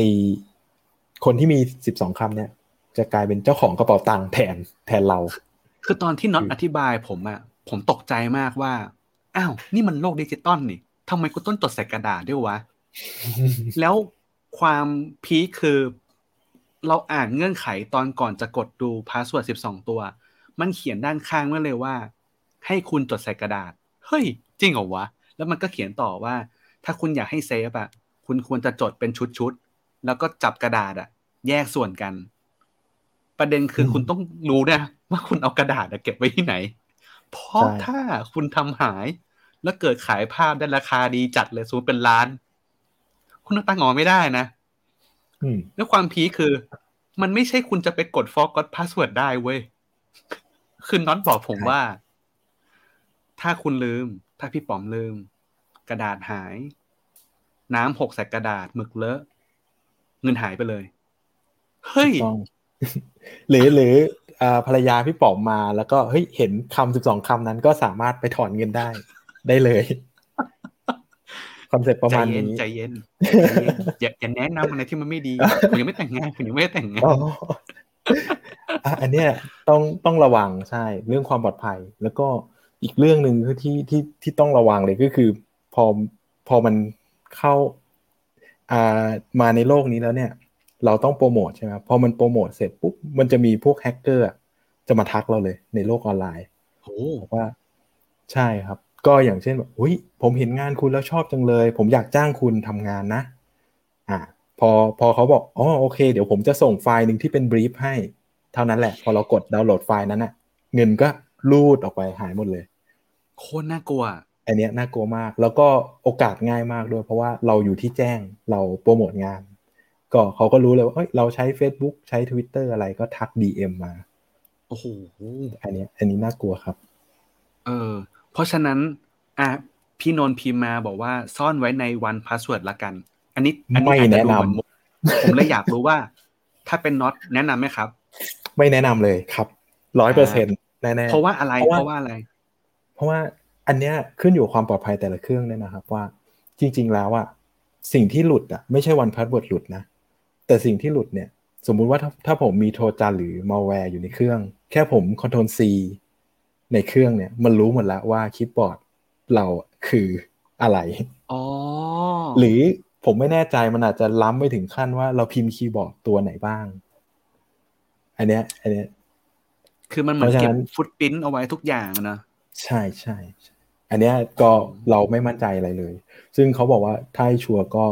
คนที่มีสิบสองคำเนี่ย จะกลายเป็นเจ้าของกระเป๋าตังค์แทนแทนเรา คือตอนที่น็อตอธิบายผมอะผมตกใจมากว่า อ้าว นี่มันโลกดิจิตอลนี่ทำไมกูต้องจดใส่กระดาษด้วยวะ แล้วความ peak คือ เราอ่านเงื่อนไขตอนก่อนจะกดดู password สิบสองตัว มันเขียนด้านข้างไว้เลยว่า ให้คุณจดใส่กระดาษ เฮ้ย จริงเหรอวะ แล้วมันก็เขียนต่อว่า ถ้าคุณอยากให้เซฟอะคุณควรจะจดเป็นชุดๆแล้วก็จับกระดาษอะแยกส่วนกัน ประเด็นคือคุณต้องรู้นะว่าคุณเอากระดาษเก็บไว้ที่ไหน เพราะถ้าคุณทำหาย แล้วเกิดขายภาพได้ราคาดีจัดเลยสมมติเป็นล้าน คุณตั้งงอไม่ได้นะอืมแล้วความพีคคือ มันไม่ใช่คุณจะไปกด forgot password ได้เว้ย คือน็อตบอกผมใช่ว่า ถ้าคุณลืม ถ้าพี่ป๋อมลืม กระดาษหาย น้ำหกใส่กระดาษหมึกเลอะ เงินหายไปเลย เฮ้ยต้องหรือหรืออ่าภรรยาพี่ป๋อมมาแล้วก็เฮ้ยเห็นคำสิบสองคำนั้นก็สามารถไปถอนเงินได้ ได้เลย concept ประมาณนี้ใจเย็นใจเย็นใจเย็นอย่าอย่าแนะนำอะไรที่มันไม่ดีผมยังไม่แต่งงานผมยังไม่ได้แต่งงานอ๋ออะอันเนี้ยต้องต้องระวังใช่ เรื่องความปลอดภัย แล้วก็อีกเรื่องหนึ่งคือที่ที่ที่ต้องระวังเลยก็คือ พอพอมันเข้าอ่ามาในโลกนี้แล้วเนี่ย เราต้องโปรโมทใช่ไหมครับพอมันโปรโมทเสร็จปุ๊บมันจะมีพวกแฮกเกอร์อะจะมาทักเราเลยในโลกออนไลน์โอ้บอกว่าใช่ครับ ก็อย่างเช่นแบบอุ้ยผมเห็นงานคุณแล้วชอบจังเลย ผมอยากจ้างคุณทำงานนะ อ่า พอพอเขาบอกอ๋อโอเค เดี๋ยวผมจะส่งไฟล์หนึ่งที่เป็นบรีฟให้ เท่านั้นแหละ พอเรากดดาวน์โหลดไฟล์นั้นน่ะ เงินก็ลูดออกไปหายหมดเลย โคตรน่ากลัว อันเนี้ยน่ากลัวมาก แล้วก็โอกาสง่ายมากด้วย เพราะว่าเราอยู่ที่แจ้งเราโปรโมทงาน ก็เขาก็รู้เลยว่าเอ้ยเราใช้ Facebook ใช้ Twitter อะไรก็ทัก DM มาโอ้โหอันเนี้ยอันนี้น่ากลัวครับ เออ เพราะฉะนั้นอะพี่นนท์พิมพ์มาบอกว่าซ่อนไว้ใน1Password ละกัน อันนี้อันนี้อาจจะดูเหมือนมุกไม่แนะนำผมเลยอยากรู้ว่า ถ้าเป็นน็อตแนะนำไหมครับ ไม่แนะนำเลยครับร้อยเปอร์เซ็นต์แน่ๆเพราะว่าอะไรเพราะว่าเพราะว่าอะไร เพราะว่า อันเนี้ยขึ้นอยู่กับความปลอดภัยแต่ละเครื่องเนี่ยนะครับ ว่าจริง ๆ แล้วอะสิ่งที่หลุดอะไม่ใช่1Password หลุดนะ แต่สิ่งที่หลุดเนี่ย สมมุติว่าถ้าถ้าผมมีโทรจันหรือมาแวร์อยู่ในเครื่อง แค่ผมคอนโทรล C ในเครื่องเนี่ย มันรู้หมดแล้วว่าคีย์บอร์ดเราคืออะไรอ๋อหรือผมไม่แน่ใจมันอาจจะล้ำไปถึงขั้นว่าเราพิมพ์คีย์บอร์ดตัวไหนบ้าง อันเนี้ย อันเนี้ย คือมันเหมือนเพราะฉะนั้นเก็นั้บนฟุตปรินต์เอาไว้ทุกอย่างอะนะ ใช่ใช่ใช่ อันเนี้ยก็เราไม่มั่นใจอะไรเลย ซึ่งเขาบอกว่าถ้าให้ชัวร์ก็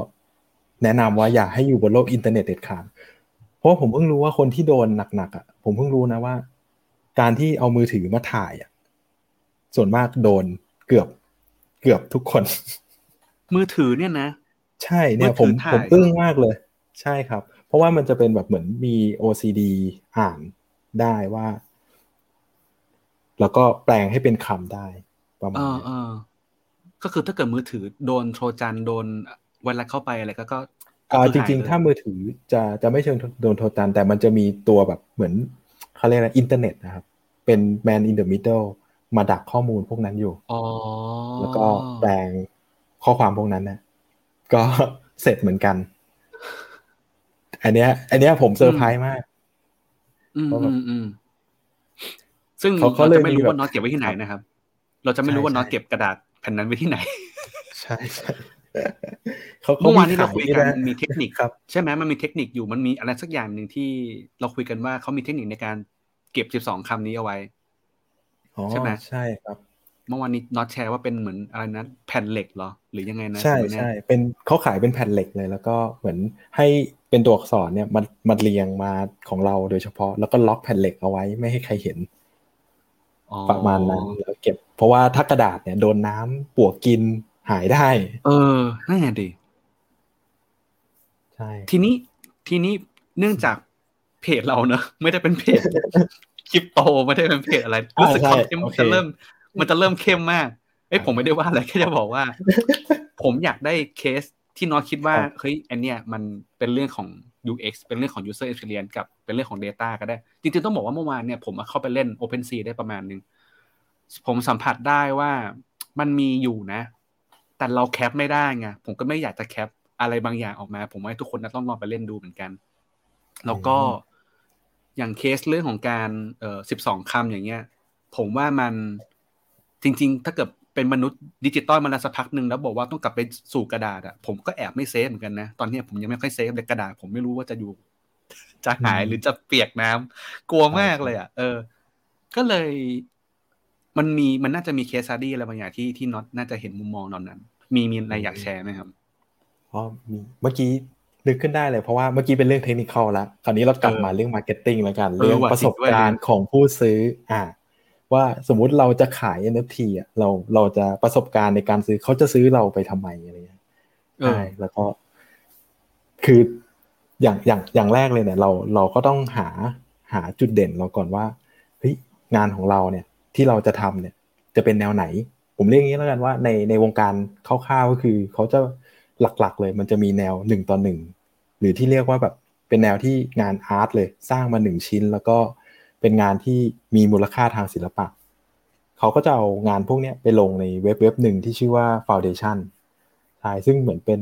แนะนำว่าอย่าให้อยู่บนโลกอินเทอร์เน็ตเด็ดขาด เพราะว่าผมเพิ่งรู้ว่าคนที่โดนหนักๆอะ ผมเพิ่งรู้นะว่า การที่เอามือถือมาถ่ายอะ ส่วนมากโดนเกือบเกือบทุกคน มือถือเนี่ยนะ ใช่เนี่ยมืผอมถือถ่ายผมอึ้งมากเลย ใช่ครับ เพราะว่ามันจะเป็นแบบเหมือนมี OCR อ่านได้ว่า แล้วก็แปลงให้เป็นคำได้ ประมาเอณอนี้เออก็คือถ้าเกิดมือถือโดนโทรจันโดนไวรัสเข้าไปอะไรก็ก็ก็อ่าคือจหยริงเลยๆถ้ามือถือจะจะไม่เชิงโดนโทรจันแต่มันจะมีตัวแบบเหมือนเขาเรียกอะไรอินเทอร์เน็ตนะครับ เป็น man in the middle มาดักข้อมูลพวกนั้นอยู่อ๋อแล้วก็แปลงข้อความพวกนั้นนะก็เสร็จเหมือนกัน อันเนี้ย อันเนี้ยผมเซอร์ไพรส์มากอืมเพราะแบอืบมอืมซึ่งเขาเขาเราเลยจะไม่รู้มีแบบว่าน็อตเก็บไว้ที่ไหนนะครับ เราจะไม่รู้ว่าใช่น็อตใช่เก็บกระดาษแผ่นนั้นไว้ที่ไหน ใช่ใช่เขาเขาเมื่อวานนี้เราขคุยด้กันวะมีเทคนิคครับใช่ไหมมันมีเทคนิคอยู่มันมีอะไรสักอย่างหนึ่งที่เราคุยกันว่าเขามีเทคนิคในการเก็บสิบสองคำนี้เอาไว้อ๋อใช่ไหมใช่ครับเมื่อวานนี้น็อตแชร์ว่าเป็นเหมือนอะไรนะแผ่นเหล็กเหรอหรือยังไงนะใช่ผมไม่แน่ใช่เป็นเขาขายเป็นแผ่นเหล็กเลย แล้วก็เหมือนให้เป็นตัวอักษรเนี่ยมันมันเรียงมาของเราโดยเฉพาะ แล้วก็ล็อกแผ่นเหล็กเอาไว้ไม่ให้ใครเห็นอ๋อ ประมาณนั้นแล้วเก็บ เพราะว่าถ้ากระดาษเนี่ยโดนน้ำปลวกกินหายได้ เออนั่นไงดิใช่ทีนี้ทีนี้เนื่องจากเพจเราเนอะไม่ได้เป็นเพจคริปโตไม่ได้เป็นเพจอะไรรู้สึกคอนเทนต์มันจะเริ่ม มันจะเริ่มเข้มมากเอ้ยผมไม่ได้ว่าอะไรแค่จะบอกว่า ผมอยากได้เคสที่น้อยคิดว่าเฮ้ยอันเนี้ยมันเป็นเรื่องของ UX เป็นเรื่องของ user experience กับเป็นเรื่องของ Data ก็ได้ จริงๆต้องบอกว่าเมื่อวานเนี่ยผมเข้าไปเล่น OpenSea ได้ประมาณนึง ผมสัมผัสได้ว่ามันมีอยู่นะ แต่เราแคปไม่ได้ไงผมก็ไม่อยากจะแคปอะไรบางอย่างออกมา ผมว่าทุกคนน่าต้องลองไปเล่นดูเหมือนกัน แล้วก็อย่างเคสเรื่องของการเอ่อสิบสองคำอย่างเงี้ย ผมว่ามันจริง ๆ ถ้าเกิด เป็นมนุษย์ดิจิตอลมาแล้วสักพักหนึ่งแล้วบอกว่าต้องกลับไปสู่กระดาษอะผมก็แอบไม่ safe เหมือนกันนะ ตอนเนี้ยผมยังไม่ค่อย safe เลยกระดาษผมไม่รู้ว่าจะอยู่ จะหายหรือจะเปียกน้ำกลัวมากเลยอะเออ ก็เลยมันมีมันน่าจะมี case study อะไรบางอย่างที่ที่น็อตน่าจะเห็นมุมมองตอนนั้น มีมีอะไรอยากแชร์ไหมครับเพราะมีเมื่อกี้นึกขึ้นได้เลยเพราะว่าเมื่อกี้เป็นเรื่องเทคนิคแล้วคราวนี้เรากลับเออมาเรื่อง marketing แล้วกันเออเรื่องประสบการณ์ของผู้ซื้อจริงด้วยว่ะ อ่า ว่าสมมุติเราจะขาย NFT อะเราเราจะประสบการณ์ในการซื้อเขาจะซื้อเราไปทำไมอะไรเงี้ยเออใช่แล้วก็ คืออย่างอย่างอย่างแรกเลยเนี่ย เราเราก็ต้องหาหาจุดเด่นเราก่อนว่าเฮ้ยงานของเราเนี่ย ที่เราจะทำเนี่ย จะเป็นแนวไหน ผมเรียกอย่างนี้แล้วกันว่าในในวงการคร่าวๆก็คือเขาจะหลักๆเลย มันจะมีแนวหนึ่งต่อหนึ่งหรือที่เรียกว่าแบบเป็นแนวที่งานอาร์ตเลย สร้างมาหนึ่งชิ้นแล้วก็ เป็นงานที่มีมูลค่าทางศิลปะ เขาก็จะเอางานพวกนี้ไปลงในเว็บเว็บหนึ่งที่ชื่อว่า Foundation ใช่ซึ่งเหมือนเป็น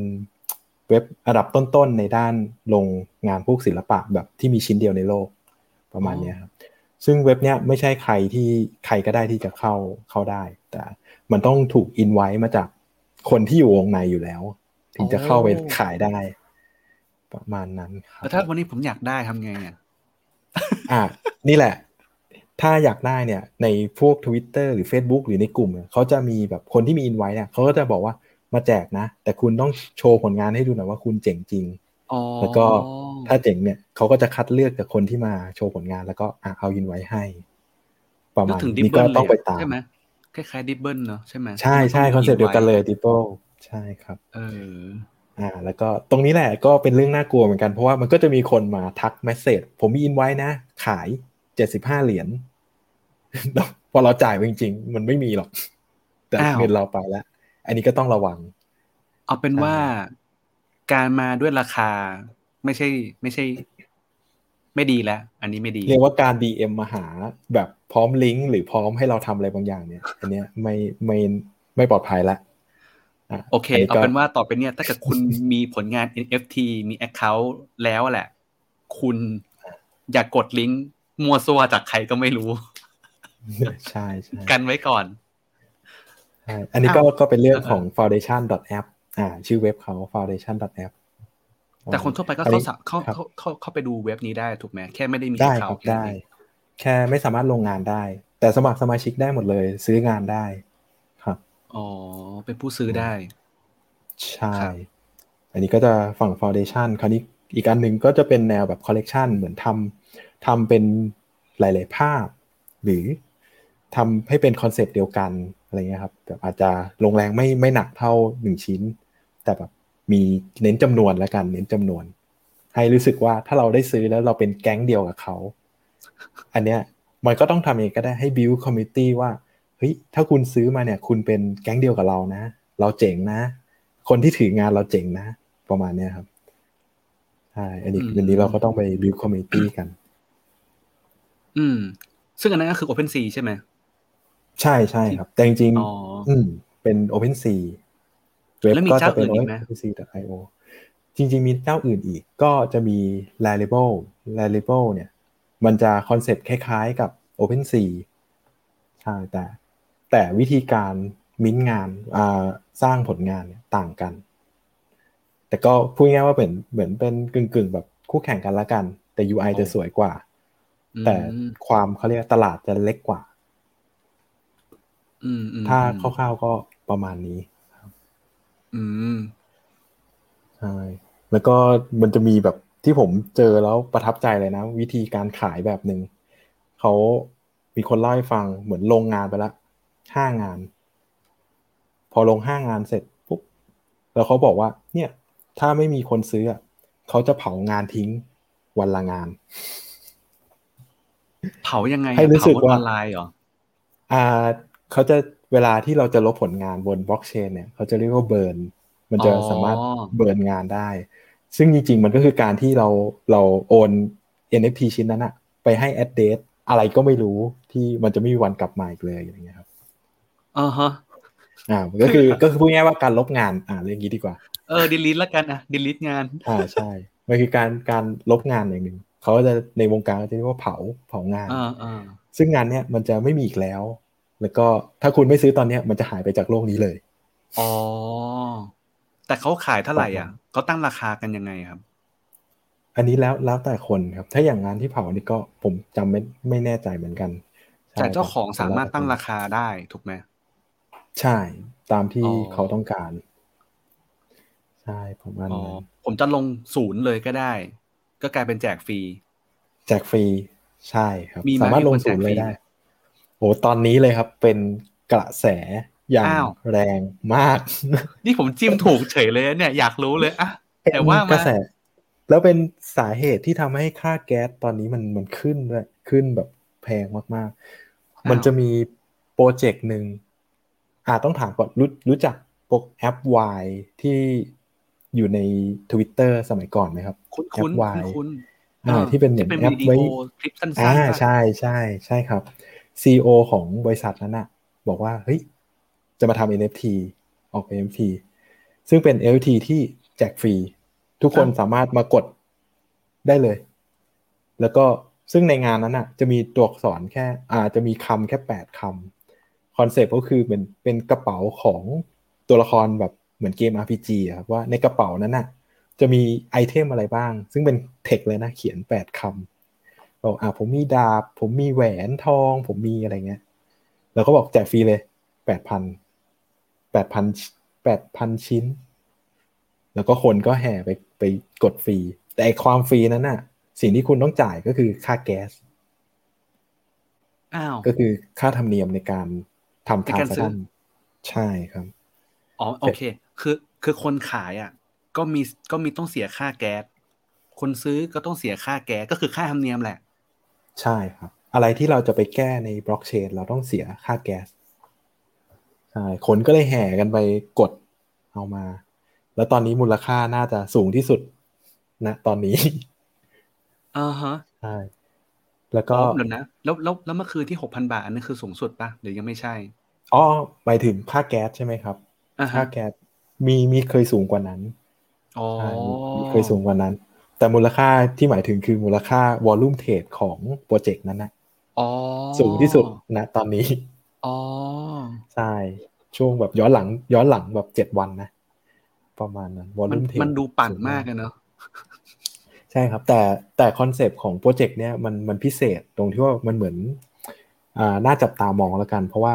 เว็บอันดับต้นๆในด้านลงงานพวกศิลปะแบบที่มีชิ้นเดียวในโลกประมาณนี้ครับซึ่งเว็บเนี้ยไม่ใช่ใครที่ใครก็ได้ที่จะเข้าเข้าได้ แต่มันต้องถูกอินไว้มาจากคนที่อยู่วงในอยู่แล้ว ถึงจะเข้าไปขายได้ ประมาณนั้นครับแล้วถ้าวันนี้ผมอยากได้ทำไงอะ อะนี่แหละ ถ้าอยากได้เนี่ย ในพวก Twitter หรือ Facebook หรือในกลุ่มเนี่ยเขาจะมีแบบคนที่มีอินไว้เนี่ยเขาก็จะบอกว่ามาแจกนะ แต่คุณต้องโชว์ผลงานให้ดูหน่อยว่าคุณเจ๋งจริงอ๋อแล้วก็ถ้าเจ๋งเนี่ยเขาก็จะคัดเลือกจากคนที่มาโชว์ผลงานแล้วก็อะเอาอินไว้ให้ ประนึมากณถึงดิบนี้เบิก็ลเลต้องยไปอะตามใช่ไหมคล้ายๆดิบเบิลเนาะใช่ไหมใช่ใช่คอนเซ็ปต์เดียวกันเลยดิโปใช่ครับ เออ อ่าแล้วก็ตรงนี้แหละก็เป็นเรื่องน่ากลัวเหมือนกันเพราะว่ามันก็จะมีคนมาทักเมสเซจผมมีอินไว้นะ ขายเจ็ดสิบห้าเหรียญพอเราจ่ายไปจริงๆ มันไม่มีหรอก แต่อ้าวเงินเราไปแล้ว อันนี้ก็ต้องระวัง เอาเป็นว่าการมาด้วยราคาไม่ใช่ ไม่ใช่ ไม่ดีแล้ว อันนี้ไม่ดี เรียกว่าการ DM มาหาแบบพร้อมลิงก์หรือพร้อมให้เราทำอะไรบางอย่างเนี่ย อันเนี้ยไม่ไม่ไม่ปลอดภัยละะ โอเคนนี้เอาก็เป็นว่าต่อไปเนี่ย ถ้าเกิดคุณมีผลงาน NFT มี Account แล้วแหละ คุณอย่ากกดลิงก์มัวซัวจากใครก็ไม่รู้ ใช่ใช่กันไว้ก่อนใช่อันนี้ก็อ้าวก็เป็นเรื่องเออของ foundation.app อ่า ชื่อเว็บเขา foundation.app แต่คนทั่วไปก็อันเข้านี้สาเข้าครับเข้าเข้าเข้าไปดูเว็บนี้ได้ถูกไหมแค่ไม่ได้มีได้แอคคเคารับท์ได้ แค่ไม่สามารถลงงานได้ แต่สมัครสมาชิกได้หมดเลย ซื้องานได้ครับ อ๋อ เป็นผู้ซื้อได้ ใช่ครับอันนี้ก็จะฝั่ง foundation คราวนี้อีกอันหนึ่งก็จะเป็นแนวแบบ collection เหมือนทำทำเป็นหลาย ๆ ภาพ หรือทำให้เป็นคอนเซปต์เดียวกันอะไรเงี้ยครับแบบอาจจะลงแรงไม่ไม่หนักเท่าหนึ่งชิ้น แต่แบบมีเน้นจำนวนแล้วกัน เน้นจำนวน ให้รู้สึกว่าถ้าเราได้ซื้อแล้วเราเป็นแก๊งเดียวกับเขา อันเนี้ยมันก็ต้องทำเองก็ได้ให้ build community ว่า เฮ้ยถ้าคุณซื้อมาเนี่ย คุณเป็นแก๊งเดียวกับเรานะ เราเจ๋งนะ คนที่ถืองานเราเจ๋งนะ ประมาณเนี้ยครับใช่อันนี้อืมอันนี้เราก็ต้องไป build community กัน อืม ซึ่งอันนั้นก็คือ Open Sea ใช่ไหม ใช่ใช่ครับ แต่จริงอ๋อๆอืม เป็น OpenSea แล้วมีเจ้าอื่นอีกไหมก็จะเป็นเว็บ OpenSea.io จริง ๆ มีเจ้าอื่นอีก ก็จะมี Rarible Rarible เนี่ย มันจะ concept คล้ายๆกับ OpenSea ใช่แต่ แต่วิธีการมิ้นท์งานอ่าสร้างผลงานเนี่ยต่างกัน แต่ก็พูดง่ายๆว่าเป็นเหมือนเป็นกึ่งๆ แบบคู่แข่งกันละกัน แต่ UI จะสวยกว่าอืมแต่ความเขาเรียกตลาดจะเล็กกว่าอืมอืมถ้าอืมคร่าวๆก็ประมาณนี้อืมใช่แล้วก็มันจะมีแบบที่ผมเจอแล้วประทับใจเลยนะ วิธีการขายแบบหนึ่งเขามีคนเล่าให้ฟังเหมือนลงงานไปละ ห้างาน พอลงห้างานเสร็จปุ๊บแล้วเขาบอกว่า เนี่ย ถ้าไม่มีคนซื้ออะเขาจะเผางานทิ้งวันละงาน เผายังไงอะให้รู้สึกเผาบนอว่าอนไลน์เหรออ่าเขาจะเวลาที่เราจะลบผลงานบนบล็อกเชนเนี่ยเขาจะเรียกว่าเบิร์นมันจะอ๋อสามารถเบิร์นงานได้ ซึ่งจริงๆ มันก็คือการที่เราเราโอน NFT ชิ้นนั้นอะไปให้ address อะไรก็ไม่รู้ที่มันจะไม่มีวันกลับมาอีกเลยอย่างเงี้ยครับ อ่าฮะอ่ามันก็คือก็คือพูดง่ายๆว่าการลบงานอ่าเรื่องนี้ดีกว่าเออดีลิทแล้วกันอะดีลิทงานอ่าใช่มันคือการการลบงานอย่างหนึ่งเขาก็จะในวงการก็จะเรียกว่าเผาเผางานอ่าอ่าซึ่งงานเนี้ยมันจะไม่มีอีกแล้ว แล้วก็ถ้าคุณไม่ซื้อตอนเนี้ยมันจะหายไปจากโลกนี้เลยอ๋อแต่เขาขายเท่าไหร่อะเขาตั้งราคากันยังไงครับ อันนี้แล้วแล้วแต่คนครับ ถ้าอย่างงานที่เผานี่ก็ผมจำไม่ไม่แน่ใจเหมือนกันใช่แต่เจ้าของครับสามารถตั้งราคาได้ถูกไหม ใช่ตามที่อ๋อ เขาต้องการ ใช่ประมาณอ๋อ นั้น ผมจะลงศูนย์เลยก็ได้ ก็กลายเป็นแจกฟรี แจกฟรี ใช่ครับ มีไหมสามารถลงมีคนแจศูกนย์ฟเลรียได้โอ้ตอนนี้เลยครับเป็นกระแสอย่างอ้าว แรงมาก นี่ผมจิ้มถูกเฉยเลยเนี่ยอยากรู้เลยอะแต่ว่าเป็นกมาระแส แล้วเป็นสาเหตุที่ทำให้ค่าแก๊สตอนนี้มันมันขึ้นด้วยขึ้นแบบแพงมากๆ มันจะมีโปรเจกต์หนึ่ง อ่าต้องถามก่อนรู้รู้จักโปรแอป Y ที่อยู่ใน Twitter สมัยก่อนไหมครับคุ้นแอคุ้นป Y คุ้นอ่าที่เป็นเหมือนเป็นแอปวิดีไว้โอคลิปสั้นๆอ่าป่ะใช่ใช่ใช่ครับ CEO ของบริษัทนั้นน่ะบอกว่าเฮ้ยจะมาทำ NFT ออกเป็น NFT ซึ่งเป็น NFT ที่แจกฟรี ทุกคนสามารถมากดได้เลย แล้วก็ซึ่งในงานนั้นน่ะจะมีตัวอักษรแค่อ่าจะมีคำแค่แปดคำ concept ก็คือเหมือนเป็นกระเป๋าของตัวละครแบบเหมือนเกม RPG อะครับว่าในกระเป๋านั้นน่ะจะมี item อะไรบ้าง ซึ่งเป็นเทคเลยนะ เขียนแปดคำบอกอ่าผมมีดาบ ผมมีแหวนทอง ผมมีอะไรเงี้ยแล้วก็บอกแจกฟรีเลยแปดพันแปดพันแปดพันชิ้น แล้วก็คนก็แห่ไปไปกดฟรี แต่ไอความฟรีนั้นน่ะ สิ่งที่คุณต้องจ่ายก็คือค่าแก๊สอ้าวก็คือค่าธรรมเนียมในการ ทำในทาการนซื้อซันใช่ครับ อ๋อโอเค คือคือคนขายอะ ก็มีก็มีต้องเสียค่าแก๊สคนซื้อก็ต้องเสียค่าแก๊สก็คือค่าธรรมเนียมแหละ ใช่ครับ อะไรที่เราจะไปแก้ในบล็อกเชนเราต้องเสียค่าแก๊สใช่คนก็เลยแห่กันไปกดเอามา แล้วตอนนี้มูลค่าน่าจะสูงที่สุดนะตอนนี้อ่าฮะใช่ แล้วก็ก็เดี๋ยวนะแล้วแล้วแล้วเมื่อคืนที่หกพันบาทอันนั้นคือสูงสุดปะหรือยังไม่ใช่อ๋อหมายถึงค่าแก๊สใช่ไหมครับอ่าค่าฮะแก๊สมีมีเคยสูงกว่านั้นอ๋อใช่มีมีเคยสูงกว่านั้น แต่มูลค่าที่หมายถึงคือมูลค่าวอลลุ่มเทรดของโปรเจกต์นั้นนะอ๋อสูงที่สุดนะตอนนี้อ๋อใช่ช่วงแบบย้อนหลัง ย้อนหลังแบบเจ็ดวันนะ ประมาณนั้น volume เทรดมันดูปั่นมากเลยเนอะใช่ครับ แต่แต่คอนเซปต์ของโปรเจกต์เนี้ยมันมันพิเศษตรงที่ว่ามันเหมือนอ่าน่าจับตามองแล้วกัน เพราะว่า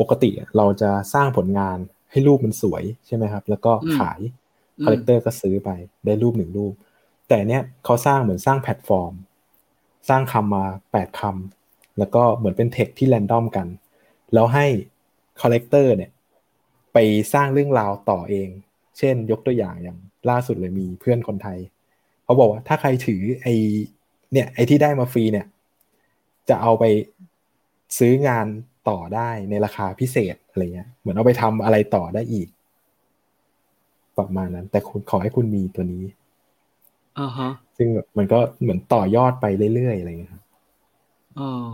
ปกติเราจะสร้างผลงานให้รูปมันสวยใช่ไหมครับ แล้วก็ขายอืมคอลเลกเตอร์ก็ซื้อไปได้รูปหนึ่งรูป แต่เนี้ยเขาสร้างเหมือนสร้างแพลตฟอร์ม สร้างคำมาแปดคำแล้วก็เหมือนเป็น text ที่ random กัน แล้วให้ collector เนี่ยไปสร้างเรื่องราวต่อเอง เช่นยกตัวอย่างอย่างล่าสุดเลยมีเพื่อนคนไทย เขาบอกว่าถ้าใครถือไอเนี่ยไอที่ได้มาฟรีเนี่ย จะเอาไปซื้องานต่อได้ในราคาพิเศษอะไรเงี้ย เหมือนเอาไปทำอะไรต่อได้อีก ประมาณนั้น แต่คุณขอให้คุณมีตัวนี้อ่าฮะ ซึ่งแบบมันก็เหมือนต่อยอดไปเรื่อยๆอะไรเงี้ยครับเออ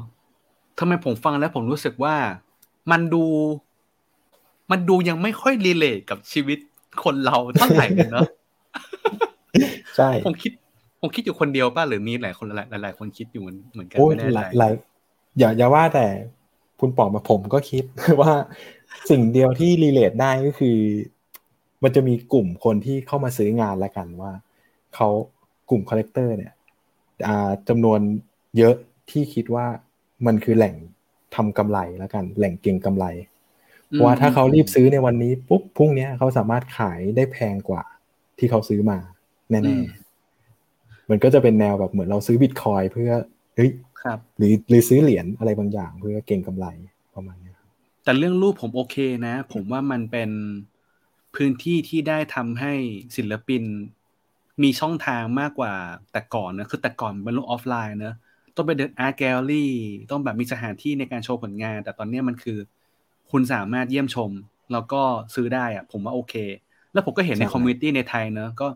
ทำไมผมฟังแล้วผมรู้สึกว่ามันดู มันดูยังไม่ค่อยรีเลทกับชีวิตคนเราเท่าไหร่เลยเนาะ ใช่ผมคิดผมคิดอยู่คนเดียวป่ะหรือมีหลายคนหลายหลายคนคิดอยู่เหมือนกันโอ้ยไม่แน่หใจลายหลายอย่าอย่าว่าแต่คุณปอกมาผมก็คิดว่าสิ่งเดียวที่ relate ได้ก็คือ มันจะมีกลุ่มคนที่เข้ามาซื้องานแล้วกันว่าเขากลุ่ม collector เนี่ยอ่าจำนวนเยอะที่คิดว่ามันคือแหล่งทำกำไรแล้วกัน แหล่งเก็งกำไรเพราะว่าถ้าเขารีบซื้อในวันนี้ปุ๊บพรุ่งนี้เขาสามารถขายได้แพงกว่าที่เขาซื้อมาอื แน่มๆมันก็จะเป็นแนวแบบเหมือนเราซื้อบิตคอยน์เพื่อเฮ้ยครับ หรือหรือซื้อเหรียญอะไรบางอย่าง เพื่อเก็งกำไรประมาณเนี้ยครับแต่เรื่องรูปผมโอเคนะ ผมว่ามันเป็นพื้นที่ที่ได้ทำให้ศิลปินมีช่องทางมากกว่าแต่ก่อนนะคือแต่ก่อนเป็นโลกออฟไลน์เนอะต้องไปเดิน art gallery ต้องแบบมีสถานที่ในการโชว์ผลงาน แต่ตอนเนี้ยมันคือ คุณสามารถเยี่ยมชม แล้วก็ซื้อได้อะผมว่าโอเค แล้วผมก็เห็นใน community ในไทยเนอะก็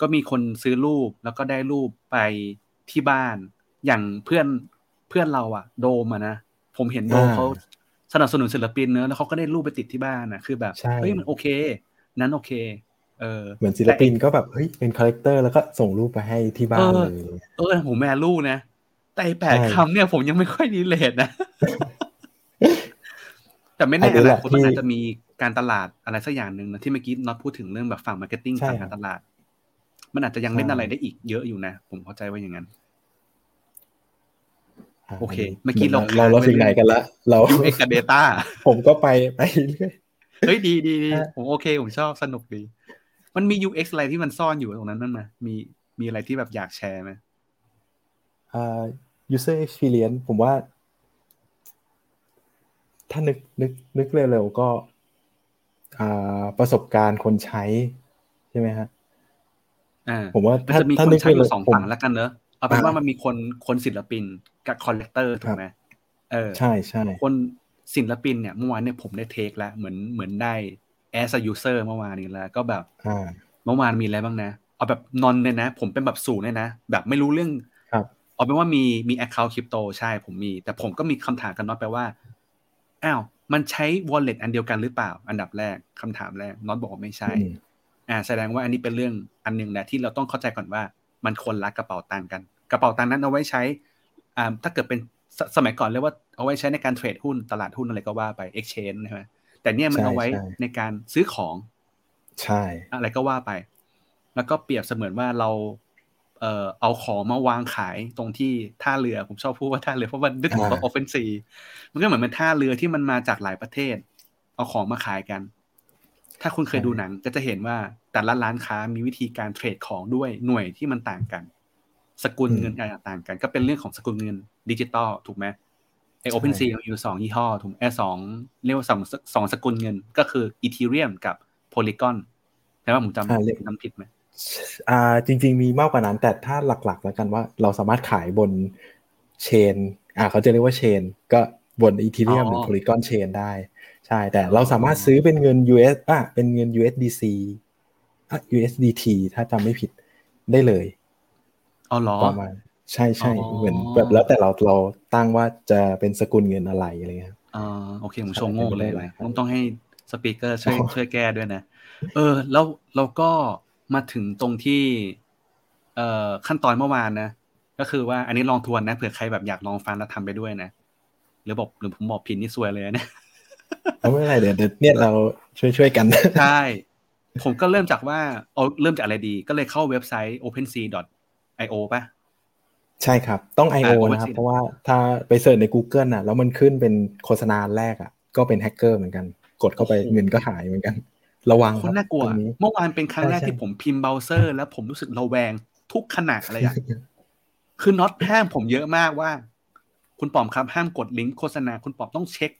ก็มีคนซื้อรูปแล้วก็ได้รูปไปที่บ้าน อย่างเพื่อนเพื่อนเราอะโดมอะนะผมเห็นโดมเขาสนับสนุนศิลปินเนอะแล้วเขาก็ได้รูปไปติดที่บ้านนะคือแบบใช่เฮ้ยมันโอเค นั้นโอเค เออ เหมือนศิลปินก็แบบเฮ้ยเป็น collector แล้วก็ส่งรูปไปให้ที่บ้านเลยเออผมไม่รู้นะแต่ไอ้แปดใช่คำเนี่ยผมยังไม่ค่อย relate นะแต่ไม่แน่อันนี้อแหนาละคตมันที่อาจจะมีการตลาดอะไรสักอย่างหนึ่งนะที่เมื่อกี้น็อตพูดถึงเรื่องแบบฝั่ง marketing ใช่ฝั่งการตลาด มันอาจจะยังเล่นใช่อะไรได้อีกเยอะอยู่นะ ผมเข้าใจว่าอย่างนั้นะโอเค เมื่อกี้เราเราเราค้างไว้ถึงไหนกันละ เราเอ็กกับ dataผมก็ไปไปเรื่อยเฮ้ยดีดีดีฮะผมโอเค ผมชอบสนุกดี มันมี UX อะไรที่มันซ่อนอยู่ตรงนั้นนั่นไหมมีมีอะไรที่แบบอยากแชร์ไหมอ่า user experience ผมว่า ถ้านึกนึกนึกเร็วๆก็ อ่าประสบการณ์คนใช้ ใช่ไหมฮะอ่า ผมว่ามันถ้าจะมีถ้าคนนึกใช้อยู่เร็วๆสองผมฝั่งแล้วกันเนอะเอาเป็นอ่าว่ามันมีคนคนศิลปินกับ collector ถูกไหมเออใช่ใช่คนศิลปินเนี่ยเมื่อวานเนี่ยผมได้เทคแล้วเหมือนเหมือนได้ as a user เมื่อวานนี้แล้วก็แบบอ่าเมื่อวานมีอะไรบ้างนะ เอาแบบนอนเลยนะ ผมเป็นแบบศูนย์เลยนะ แบบไม่รู้เรื่องครับเอาเป็นว่ามีมี account คริปโตใช่ผมมี แต่ผมก็มีคำถามกันน็อตไปว่าอ้าวมันใช้ wallet อันเดียวกันหรือเปล่า อันดับแรกคำถามแรกน็อตบอกว่าไม่ใช่ อืมอ่าแสดงว่าอันนี้เป็นเรื่องอันหนึ่งแหละที่เราต้องเข้าใจก่อนว่ามันคนละกระเป๋าตังค์กัน กระเป๋าตังค์นั้นเอาไว้ใช้อ่าถ้าเกิดเป็นสสมัยก่อนเรียกว่าเอาไว้ใช้ในการเทรดหุ้นตลาดหุ้นอะไรก็ว่าไป exchange ใช่ไหมแต่เนี่ยมันใช่เอาไว้ใช่ในการซื้อของ ใช่ อะไรก็ว่าไป แล้วก็เปรียบเสมือนว่าเราเอ่อเอาของมาวางขายตรงที่ท่าเรือผมชอบพูดว่าท่าเรือเพราะมันนึกถึงว่า OpenSea มันก็เหมือนเป็นท่าเรือที่มันมาจากหลายประเทศ เอาของมาขายกัน ถ้าคุณเคยดูหนังก็จะเห็นว่าแต่ละร้านค้ามีวิธีการเทรดของด้วยหน่วยที่มันต่างกัน สกุลเงินต่างกัน ก็เป็นเรื่องของสกุลเงินดิจิตอลถูกไหมไอ OpenSea มีอยู่สองยี่ห้อถูกไอสองเรียกว่าสองสองสกุลเงินก็คือ Ethereum กับโพลีกอนใช่ไหมผมจำอ่าเรียกจำผิดไหมอ่าจริง ๆ มีมากกว่านั้น แต่ถ้าหลักๆ แล้วกันว่าเราสามารถขายบนเชน อ่าเขาจะเรียกว่าเชน ก็บนอีทีเรียมหรือ Polygon Chain ได้ ใช่ แต่เราสามารถซื้อเป็นเงิน US อะเป็นเงิน USDC อะ USDT ถ้าจำไม่ผิดได้เลยอ๋อเหรอประมาณใช่ใช่อ๋อเหมือนแบบแล้วแต่เราเราตั้งว่าจะเป็นสกุลเงินอะไรอะไรเงี้ยอ่าโอเคผมชงโง่เลยใช่ผมต้องให้สปีกเกอร์ช่วยอ๋อช่วยแก้ด้วยนะ เออ แล้วเราก็มาถึงตรงที่ เอ่อขั้นตอนเมื่อวานนะ ก็คือว่าอันนี้ลองทวนนะเผื่อใครแบบอยากลองฟังแล้วทำไปด้วยนะ หรือบอกหรือผมบอกผิดนี่ซวยเลยนะ เอาไม่เป็นไรเดี๋ยวเดี๋ยวเนี่ยเราช่วยช่วยกัน ใช่ ผมก็เริ่มจากว่าเอาเริ่มจากอะไรดี ก็เลยเข้าเว็บไซต์ opensea.io ป่ะ ใช่ครับ ต้อง .io อ่านะครับ OpenSea เพราะว่าถ้าไป search ใน Google น่ะ แล้วมันขึ้นเป็นโฆษณาแรกอะ ก็เป็นแฮกเกอร์เหมือนกัน กดเข้าไปโอ้โหเงินก็หายเหมือนกัน ระวังคคนรับน่ากลัวตรงนี้เมื่อวานเป็นครั้งแรกใช่ที่ผมพิมพ์เบราว์เซอร์ แล้วผมรู้สึกระแวงทุกขณะเลยอะคือน็อตห้ามผมเยอะมากว่า คุณปอมครับห้ามกดลิงก์โฆษณา คุณปอมต้องเช็ค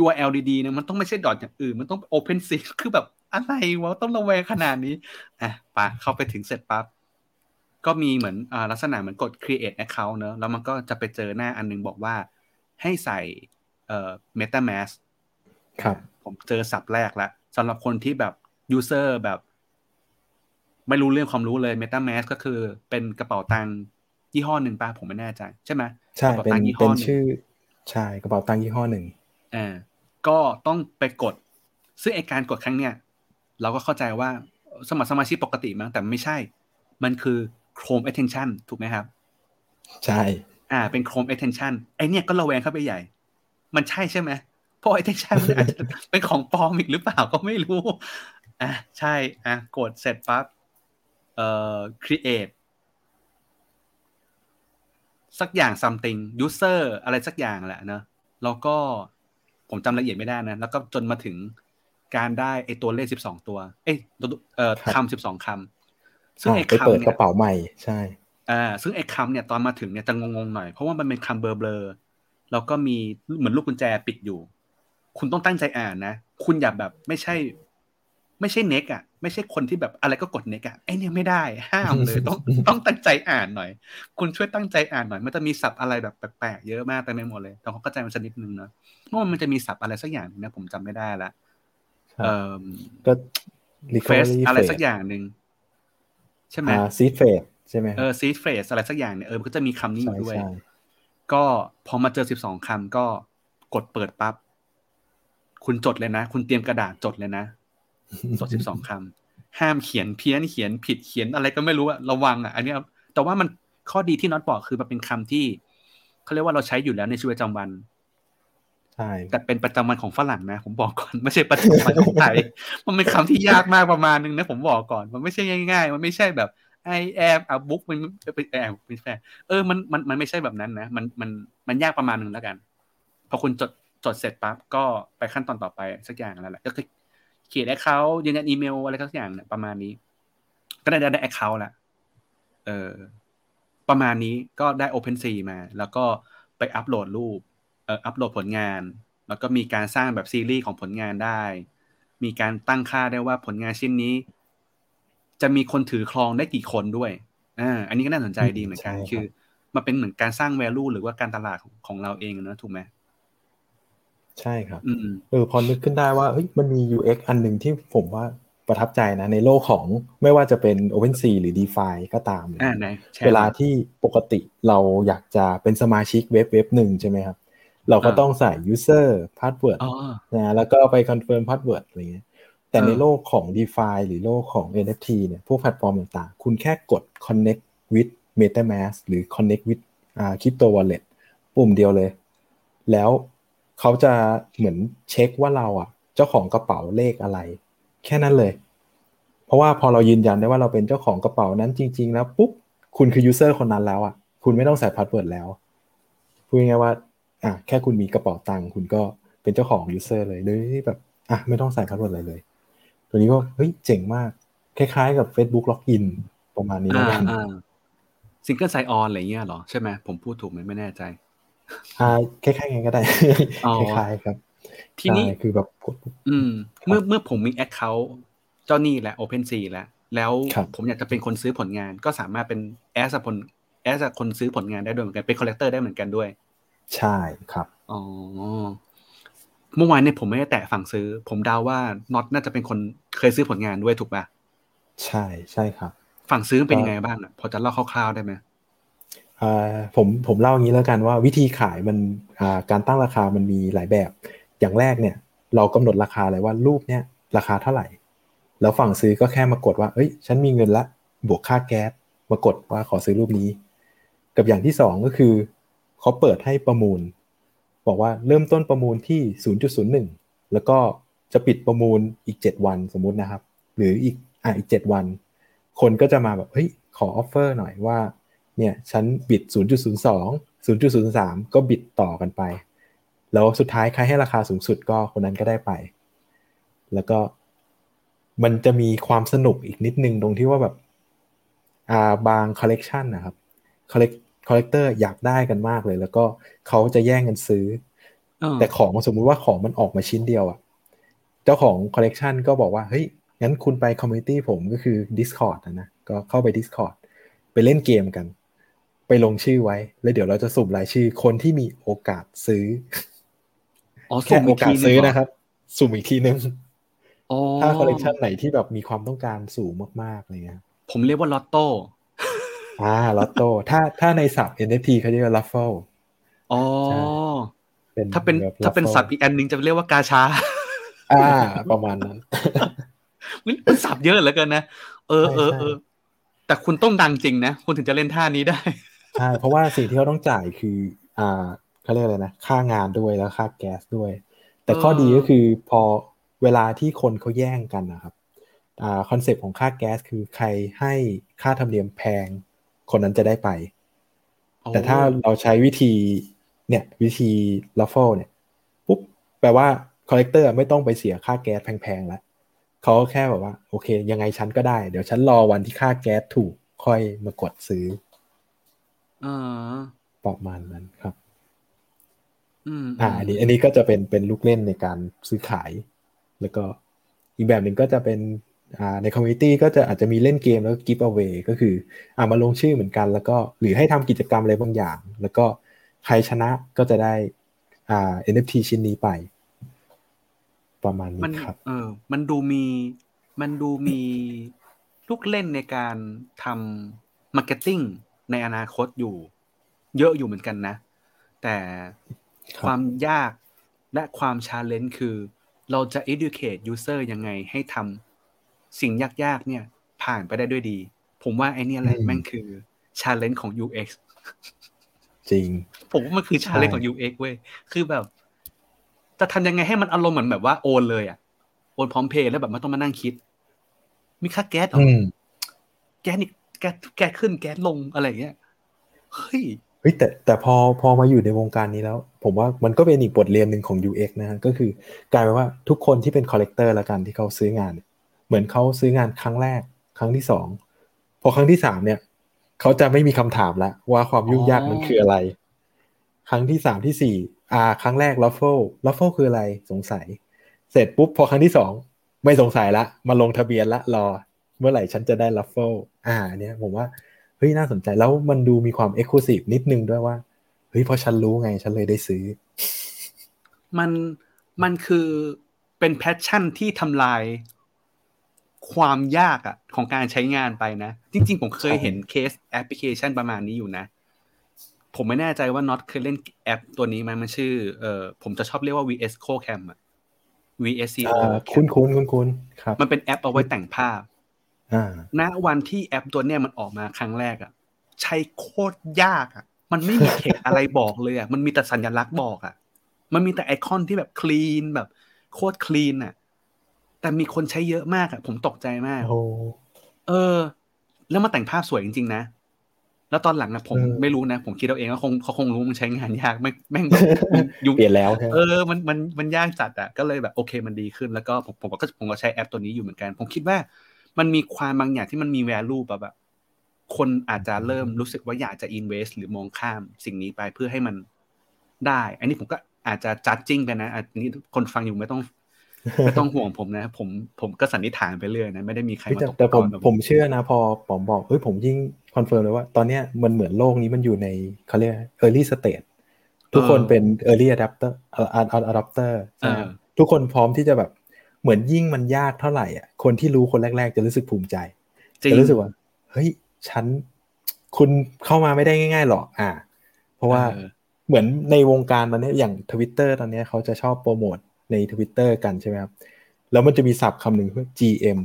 URL ดีๆนะมันต้องไม่ใช่ dot อย่างอื่น มันต้อง OpenSea คือแบบอะไรวะต้องระแวงขนาดนี้อะปะเข้าไปถึงเสร็จปั๊บก็มีเหมือนอ่าลักษณะเหมือนกด create account เนอะแล้วมันก็จะไปเจอหน้าอันนึงบอกว่าให้ใส่เอ่อ MetaMask ครับ ผมเจอสับแรกแล้วสำหรับคนที่แบบ user แบบ ไม่รู้เรื่องความรู้เลย MetaMask ก็คือเป็นกระเป๋าตังค์ยี่ห้อหนึ่งป่ะผมไม่แน่ใจใช่ไหมใช่กระเป๋าเป็นตังค์ยี่ห้เป็อนหนึ่งชื่อใช่กระเป๋าตังค์ยี่ห้อหนึ่ง อ่าก็ต้องไปกด ซึ่งไอการกดครั้งเนี้ยเราก็เข้าใจว่าสมัครสมาชิกปกติมั้งแต่ไม่ใช่ มันคือ Chrome Attention ถูกไหมครับ ใช่ อ่า เป็น Chrome Attention ไอเนี่ยก็ระแวงเข้าไปใหญ่ มันใช่ใช่ไหมเพราะ Attention มันอาจจะเป็นของปลอมอีกหรือเปล่าก็ไม่รู้ อะใช่ อะกดเสร็จปั๊บเอ่อ create สักอย่าง something user อะไรสักอย่างแหละเนอะแล้วก็ ผมจำรายละเอียดไม่ได้นะ แล้วก็จนมาถึงการได้ไอตัวเลขสิบสองตัว เอ้ยตัวเอ่อคำสิบสองคำซึ่งอ่าไอไปเปิคำดเนี่กยระเป๋าใหม่ใช่อ่าซึ่งไอ้คำเนี่ยตอนมาถึงเนี่ยจะงงๆหน่อย เพราะว่ามันเป็นคำเบลอๆแล้วก็มีเหมือนลูกกุญแจปิดอยู่ คุณต้องตั้งใจอ่านนะ คุณอย่าแบบไม่ใช่ ไม่ใช่เน็กอะ ไม่ใช่คนที่แบบอะไรก็กดเน็กอะไอ้เนี่ยไม่ได้ห้ามเลยต้องต้องตั้งใจอ่านหน่อย คุณช่วยตั้งใจอ่านหน่อย มันจะมีศัพท์อะไรแบบแปลกๆเยอะมากเต็มไปหมดเลยต้องเข้าใจมันสักนิดนึงเนาะเพราะว่ามันจะมีศัพท์อะไรสักอย่างนึงนะผมจำไม่ได้ละครับเอ่อก็ phrase recovery อะไร phrase สักอย่างหนึ่งใช่ไหมอ่า seed phrase ใช่ไหมเออ seed phrase อะไรสักอย่างเนี่ยเออมันก็จะมีคำนี้อใช่ยู่ด้วยใช่ก็พอมาเจอสิบสองคำก็กดเปิดปั๊บคุณจดเลยนะ คุณเตรียมกระดาษจดเลยนะ จดสิบสองคำห้ามเขียนเพี้ยนเขียนผิดเขียนอะไรก็ไม่รู้อะระวังอะอันเนี้ยแต่ว่ามันข้อดีที่น็อตบอกคือมันเป็นคำที่เขาเรียกว่าเราใช้อยู่แล้วในชีวิตประจำวันใช่แต่เป็นประจำวันของฝรั่งนะ ผมบอกก่อนไม่ใช่ประจำวันของไทยมันเป็นคำที่ยากมากประมาณนึงนะผมบอกก่อน มันไม่ใช่ง่าย ๆ มันไม่ใช่แบบ I am a book มันเป็นแอบเป็นแฟนเออมันมันมันไม่ใช่แบบนั้นนะมันมันมันยากประมาณนึงแล้วกัน พอคุณจดจดเสร็จปั๊บก็ไปขั้นตอนต่อไปสักอย่างแล้วแหละก็คือ เขียน account ยืนยันอีเมลอะไรสักอย่างเนี่ยประมาณนี้ ก็ได้ได้ account ละเออประมาณนี้ก็ได้ OpenSea มา แล้วก็ไปอัปโหลดรูปเอ่ออัปโหลดผลงาน แล้วก็มีการสร้างแบบซีรีส์ของผลงานได้ มีการตั้งค่าได้ว่าผลงานชิ้นนี้ จะมีคนถือครองได้กี่คนด้วยอ่าอันนี้ก็น่าสนใจดีเหมือนกันใช่ครับคือมาเป็นเหมือนการสร้าง value หรือว่าการตลาดของของเราเองนะถูกไหม ใช่ครับอืมเออพอนึกขึ้นได้ว่าเฮ้ยมันมี UX อันหนึ่งที่ผมว่าประทับใจนะ ในโลกของไม่ว่าจะเป็น OpenSea หรือ DeFi ก็ตามเนี่ยอ่าไหนแชร์เวลาที่ปกติเราอยากจะเป็นสมาชิกเว็บเว็บหนึ่งใช่ไหมครับ เราก็อ่าต้องใส่ user password อ๋อนะแล้วก็ไป confirm password อะไรเงี้ยแต่เออในโลกของ DeFi หรือโลกของ NFT เนี่ยพวกแพลตฟอร์มต่างๆ คุณแค่กด connect with MetaMask หรือ connect with อ่า crypto wallet ปุ่มเดียวเลย แล้ว เขาจะเหมือนเช็คว่าเราอะ เจ้าของกระเป๋าเลขอะไร แค่นั้นเลย เพราะว่าพอเรายืนยันได้ว่าเราเป็นเจ้าของกระเป๋านั้นจริง ๆ แล้วปุ๊บคุณคือ user คนนั้นแล้วอะ คุณไม่ต้องใส่ password แล้วพูดง่ายว่าอะแค่คุณมีกระเป๋าตังค์คุณก็เป็นเจ้าของ user เลยโดยที่แบบอะไม่ต้องใส่ password อะไรเลย ตัวนี้ก็เฮ้ยเจ๋งมาก คล้ายๆ กับ Facebook Login ประมาณนี้แล้วกัน single sign-on อะไรเงี้ยหรอ ใช่ไหมผมพูดถูกไหมไม่แน่ใจ อ่าคล้ายๆไงก็ได้อ๋อคล้ายๆครับ ทีนี้ใช่คือแบบกดปุ๊บอืม เมื่อเมื่อผมมี Account เจ้านี้และ OpenSea แล้ว แล้วครับผมอยากจะเป็นคนซื้อผลงาน ก็สามารถเป็น as ผล as คนซื้อผลงานได้ด้วยเหมือนกันเป็น collector ได้เหมือนกันด้วย ใช่ครับอ๋อเมื่อวานเนี่ยผมไม่ได้แตะฝั่งซื้อ ผมเดาว่าน็อตน่าจะเป็นคนเคยซื้อผลงานด้วยถูกป่ะใช่ใช่ครับ ฝั่งซื้อมันเป็นยังไงบ้างอะพอจะเล่าคร่าวๆได้ไหมอ่า ผมผมเล่าอย่างนี้แล้วกันว่าวิธีขายมันการตั้งราคามันมีหลายแบบ อย่างแรกเนี่ย เรากำหนดราคาเลยว่ารูปเนี่ยราคาเท่าไหร่ แล้วฝั่งซื้อก็แค่มากดว่าเอ้ย ฉันมีเงินละบวกค่าแก๊สมากดว่าขอซื้อรูปนี้ กับอย่างที่สองก็คือเขาเปิดให้ประมูล บอกว่าเริ่มต้นประมูลที่ 0.01 แล้วก็จะปิดประมูลอีก 7 วันสมมุตินะครับ หรืออีกอะอีก 7 วัน คนก็จะมาแบบเฮ้ยขอออฟเฟอร์หน่อยว่า เนี่ยฉันบิด 0.02 0.03 ก็บิดต่อกันไป แล้วสุดท้ายใครให้ราคาสูงสุดก็คนนั้นก็ได้ไป แล้วก็มันจะมีความสนุกอีกนิดนึงตรงที่ว่าแบบอ่าบางคอลเลกชันนะครับ collect collector อยากได้กันมากเลย แล้วก็เขาจะแย่งกันซื้อเออแต่ของสมมุติว่าของมันออกมาชิ้นเดียวอะเจ้าของคอลเลกชันก็บอกว่า เฮ้ย งั้นคุณไป community ผมก็คือ Discord นะนะ ก็เข้าไป Discord ไปเล่นเกมกัน ไปลงชื่อไว้ แล้วเดี๋ยวเราจะสุ่มรายชื่อคนที่มีโอกาสซื้ออ๋อแค่สุ่มโออีกกาสทีนึงเหรนะครับ สุ่มอีกทีนึงอ๋อถ้าคอลเลกชันไหนที่แบบมีความต้องการสูงมากๆอะไรเงี้ยผมเรียกว่าลอตโต้อ่าลอตโต้ถ้าถ้าในศัพท์ NFT เขาเรียกว่า Raffle อ๋อใช่ถ้าเป็นแบบถ้าเป็น raffle ศัพท์อีกอันหนึงจะเรียกว่ากาชา อ่า ประมาณนั้นมันศัพท์เยอะเหลือเกินนะเออเออใช่เออแต่คุณต้องดังจริงนะ คุณถึงจะเล่นท่านี้ได้ ใช่ เพราะว่าสิ่งที่เขาต้องจ่ายคือ อ่าเขาเรียกอะไรนะ ค่างานด้วยแล้วค่าแก๊สด้วย แต่ข้อเออดีก็คือพอเวลาที่คนเขาแย่งกันนะครับอ่า concept ของค่าแก๊สคือใครให้ค่าธรรมเนียมแพง คนนั้นจะได้ไป แต่ถ้าเราใช้วิธีเนี่ยวิธี raffle เนี่ยปุ๊บแปลว่า collector ไม่ต้องไปเสียค่าแก๊สแพงๆแล้วเขาแค่แบบว่า โอเค ยังไงฉันก็ได้ เดี๋ยวฉันรอวันที่ค่าแก๊สถูกค่อยมากดซื้อ อ่าประมาณนั้นครับ อืมอ่าอันนี้ อันนี้ก็จะเป็นเป็นลูกเล่นในการซื้อขาย แล้วก็อีกแบบหนึ่งก็จะเป็นอ่าใน community ก็จะอาจจะมีเล่นเกมแล้วก็ giveaway ก็คืออ่ามาลงชื่อเหมือนกัน แล้วก็หรือให้ทำกิจกรรมอะไรบางอย่าง แล้วก็ใครชนะก็จะได้อ่า NFT ชิ้นนี้ไป ประมาณมันนี้ครับ เออ มันดูมีมันดูมีลูกเล่นในการทำ marketing ในอนาคตอยู่ เยอะอยู่เหมือนกันนะ แต่ครับความยากและความ challenge คือ เราจะ educate user ยังไงให้ทำสิ่งยากๆ เนี่ย ผ่านไปได้ด้วยดี ผมว่าไอเนี่ยแหละแม่งคือ challenge ของ UX จริง ผมว่ามันคือ challenge ของ UX เว้ย คือแบบ จะทำยังไงให้มันอารมณ์เหมือนแบบว่าโอนเลยอะโอนพร้อมเพย์แล้วแบบไม่ต้องมานั่งคิด มีค่าแก๊สเหรออืมแก๊สนี่ แก๊สแก๊สขึ้นแก๊สลงอะไรอย่างเงี้ยเฮ้ยเฮ้ยแต่แต่พอพอมาอยู่ในวงการนี้แล้ว ผมว่ามันก็เป็นอีกบทเรียนหนึ่งของ UX นะฮะก็คือกลายเป็นว่าทุกคนที่เป็น collector ละกันที่เขาซื้องานเนี่ยเหมือนเขาซื้องานครั้งแรก ครั้งที่สองพอครั้งที่สามเนี่ยเขาจะไม่มีคำถามแล้วว่าความยุ่งยากมันคืออะไร ครั้งที่สามที่สี่อ่า ครั้งแรก raffle raffle คืออะไรสงสัย เสร็จปุ๊บพอครั้งที่สองไม่สงสัยละมาลงทะเบียนละรอ เมื่อไหร่ฉันจะได้ raffle อ่าเนี่ยผมว่าเฮ้ยน่าสนใจแล้วมันดูมีความ exclusive นิดนึงด้วยว่าเฮ้ยเพราะฉันรู้ไงฉันเลยได้ซื้อ มันมันคือเป็น passion ที่ทำลายความยากอะของการใช้งานไปนะ จริง ๆ ผมเคยเห็น case application ประมาณนี้อยู่นะ ผมไม่แน่ใจว่าน็อตเคยเล่นแอปตัวนี้ไหมมันชื่อเอ่อผมจะชอบเรียกว่า VS Co Cam อะ VSCO อ่าคุ้นคุ้นคุ้นคุ้นครับ มันเป็นแอปเอาไว้แต่งภาพอ่า ณวันที่แอปตัวเนี้ยมันออกมาครั้งแรกอะใช้โคตรยากอะมันไม่มีเทคอะไรบอกเลยอะมันมีแต่สัญลักษณ์บอกอะมันมีแต่ไอคอนที่แบบคลีนแบบโคตรคลีนอะแต่มีคนใช้เยอะมากอะผมตกใจมากโอ้เออ แล้วมาแต่งภาพสวยจริงๆนะแล้วตอนหลังนะผมเออไม่รู้นะ ผมคิดเอาเองว่าคงเขาคงรู้มันใช้งานยากไม่แม่งยุ่งเปลี่ยนแล้วใช่ไหมเออมันมันมันยากจัดอะก็เลยแบบโอเคมันดีขึ้นแล้วก็ผมผมก็ผมก็ใช้แอปตัวนี้อยู่เหมือนกัน ผมคิดว่า มันมีความบางอย่างที่มันมี value แบบแบบคนอาจจะเริ่มรู้สึกว่าอยากจะ invest หรือมองข้ามสิ่งนี้ไปเพื่อให้มันได้ อันนี้ผมก็อาจจะ judging ไปนะอันนี้คนฟังอยู่ไม่ต้องไม่ต้องห่วงผมนะ ผมผมก็สันนิษฐานไปเรื่อยนะ ไม่ได้มีใครเฮ้ยมาแต่ตกแต่ผมตะกอนผมเชื่อนะ พอผมบอกเฮ้ยผมยิ่ง confirm เลยว่า ตอนเนี้ยมันเหมือนโลกนี้มันอยู่ในเขาเรียก early stage ทุกคนเป็น early adopter adopter ใช่ไหมเออทุกคนพร้อมที่จะแบบ เหมือนยิ่งมันยากเท่าไหร่อะคนที่รู้คนแรก ๆ จะรู้สึกภูมิใจจริงจะรู้สึกว่า เฮ้ยฉันคุณเข้ามาไม่ได้ง่าย ๆ หรอกอ่า เพราะว่าเออเหมือนในวงการตอนนี้อย่างทวิตเตอร์ตอนนี้เขาจะชอบโปรโมทในทวิตเตอร์กันใช่ไหมครับ แล้วมันจะมีศัพท์คำหนึ่งเพื่อ GM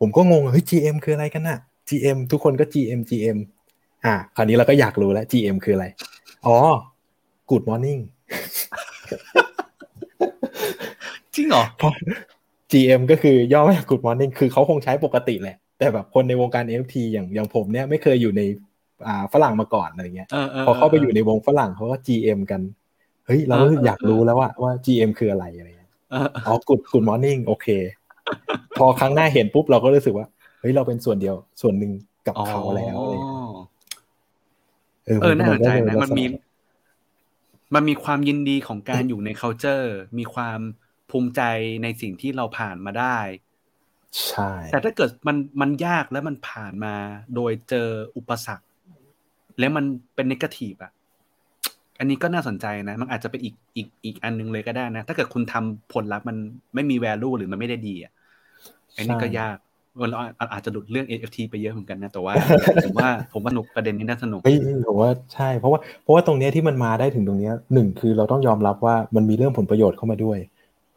ผมก็งงเฮ้ย GM คืออะไรกันน่ะ GM ทุกคนก็ GM GM อ่าคราวนี้เราก็อยากรู้แล้ว GM คืออะไร อ๋อ Good Morning จริงเหรอเพราะ GM ก็คือย่อมาจาก Good Morning คือเขาคงใช้ปกติแหละ แต่แบบคนในวงการ NFT อย่างอย่างผมเนี่ยไม่เคยอยู่ในอ่าฝรั่งมาก่อนอะไรเงี้ยเออเออพอเข้าไปอยู่ในวงฝรั่งเขาก็ GM กัน เฮ้ย เราก็เออเอออยากรู้แล้วว่าว่า GM คืออะไรอะไรเงี้ยเออเอออ๋อ Good Good Morning โอเค พอครั้งหน้าเห็นปุ๊บเราก็รู้สึกว่า เฮ้ย เราเป็นส่วนเดียวส่วนหนึ่งกับเขาแล้วอะไรเงี้ยเออน่าสนใจนะก็เลยมันมี มันมีความยินดีของการอยู่ใน culture มีความ ภูมิใจในสิ่งที่เราผ่านมาได้ ใช่ แต่ถ้าเกิดมันมันยากแล้วมันผ่านมา โดยเจออุปสรรค แล้วมันเป็นนกาทีฟอะอันนี้ก็น่าสนใจนะ มันอาจจะเป็นอีกอีกอีกอันหนึงเลยก็ได้นะ ถ้าเกิดคุณทำผลลัพธ์มันไม่มี value หรือมันไม่ได้ดีอะอันนี้ก็ยากเราอาอาจจะหลุดเรื่อง NFT ไปเยอะเหมือนกันนะ แต่ว่าผมว่าผมว่าสนุกประเด็นนี้น่าสนุกเฮ้ยผมว่าใช่ เพราะว่าเพราะว่าตรงเนี้ยที่มันมาได้ถึงตรงเนี้ยหนึ่งคือเราต้องยอมรับว่ามันมีเรื่องผลประโยชน์เข้ามาด้วย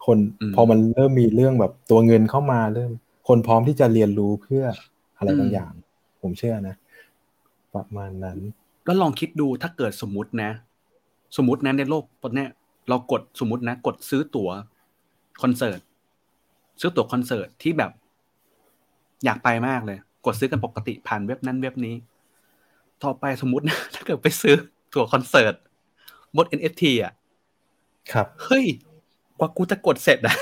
คนอืมพอมันเริ่มมีเรื่องแบบตัวเงินเข้ามาเริ่ม คนพร้อมที่จะเรียนรู้เพื่ออะไรบางอย่าง ผมเชื่อนะ ประมาณนั้น ก็ลองคิดดูถ้าเกิดสมมตินะ สมมตินะในโลกตอนเนี้ยเรากดสมมตินะ กดซื้อตั๋วคอนเสิร์ตซื้อตั๋วคอนเสิร์ตที่แบบ อยากไปมากเลย กดซื้อกันปกติผ่านเว็บนั้นเว็บนี้ ต่อไปสมมตินะถ้าเกิดไปซื้อตั๋วคอนเสิร์ตบน NFT อะครับ เฮ้ย กว่ากูจะกดเสร็จอะ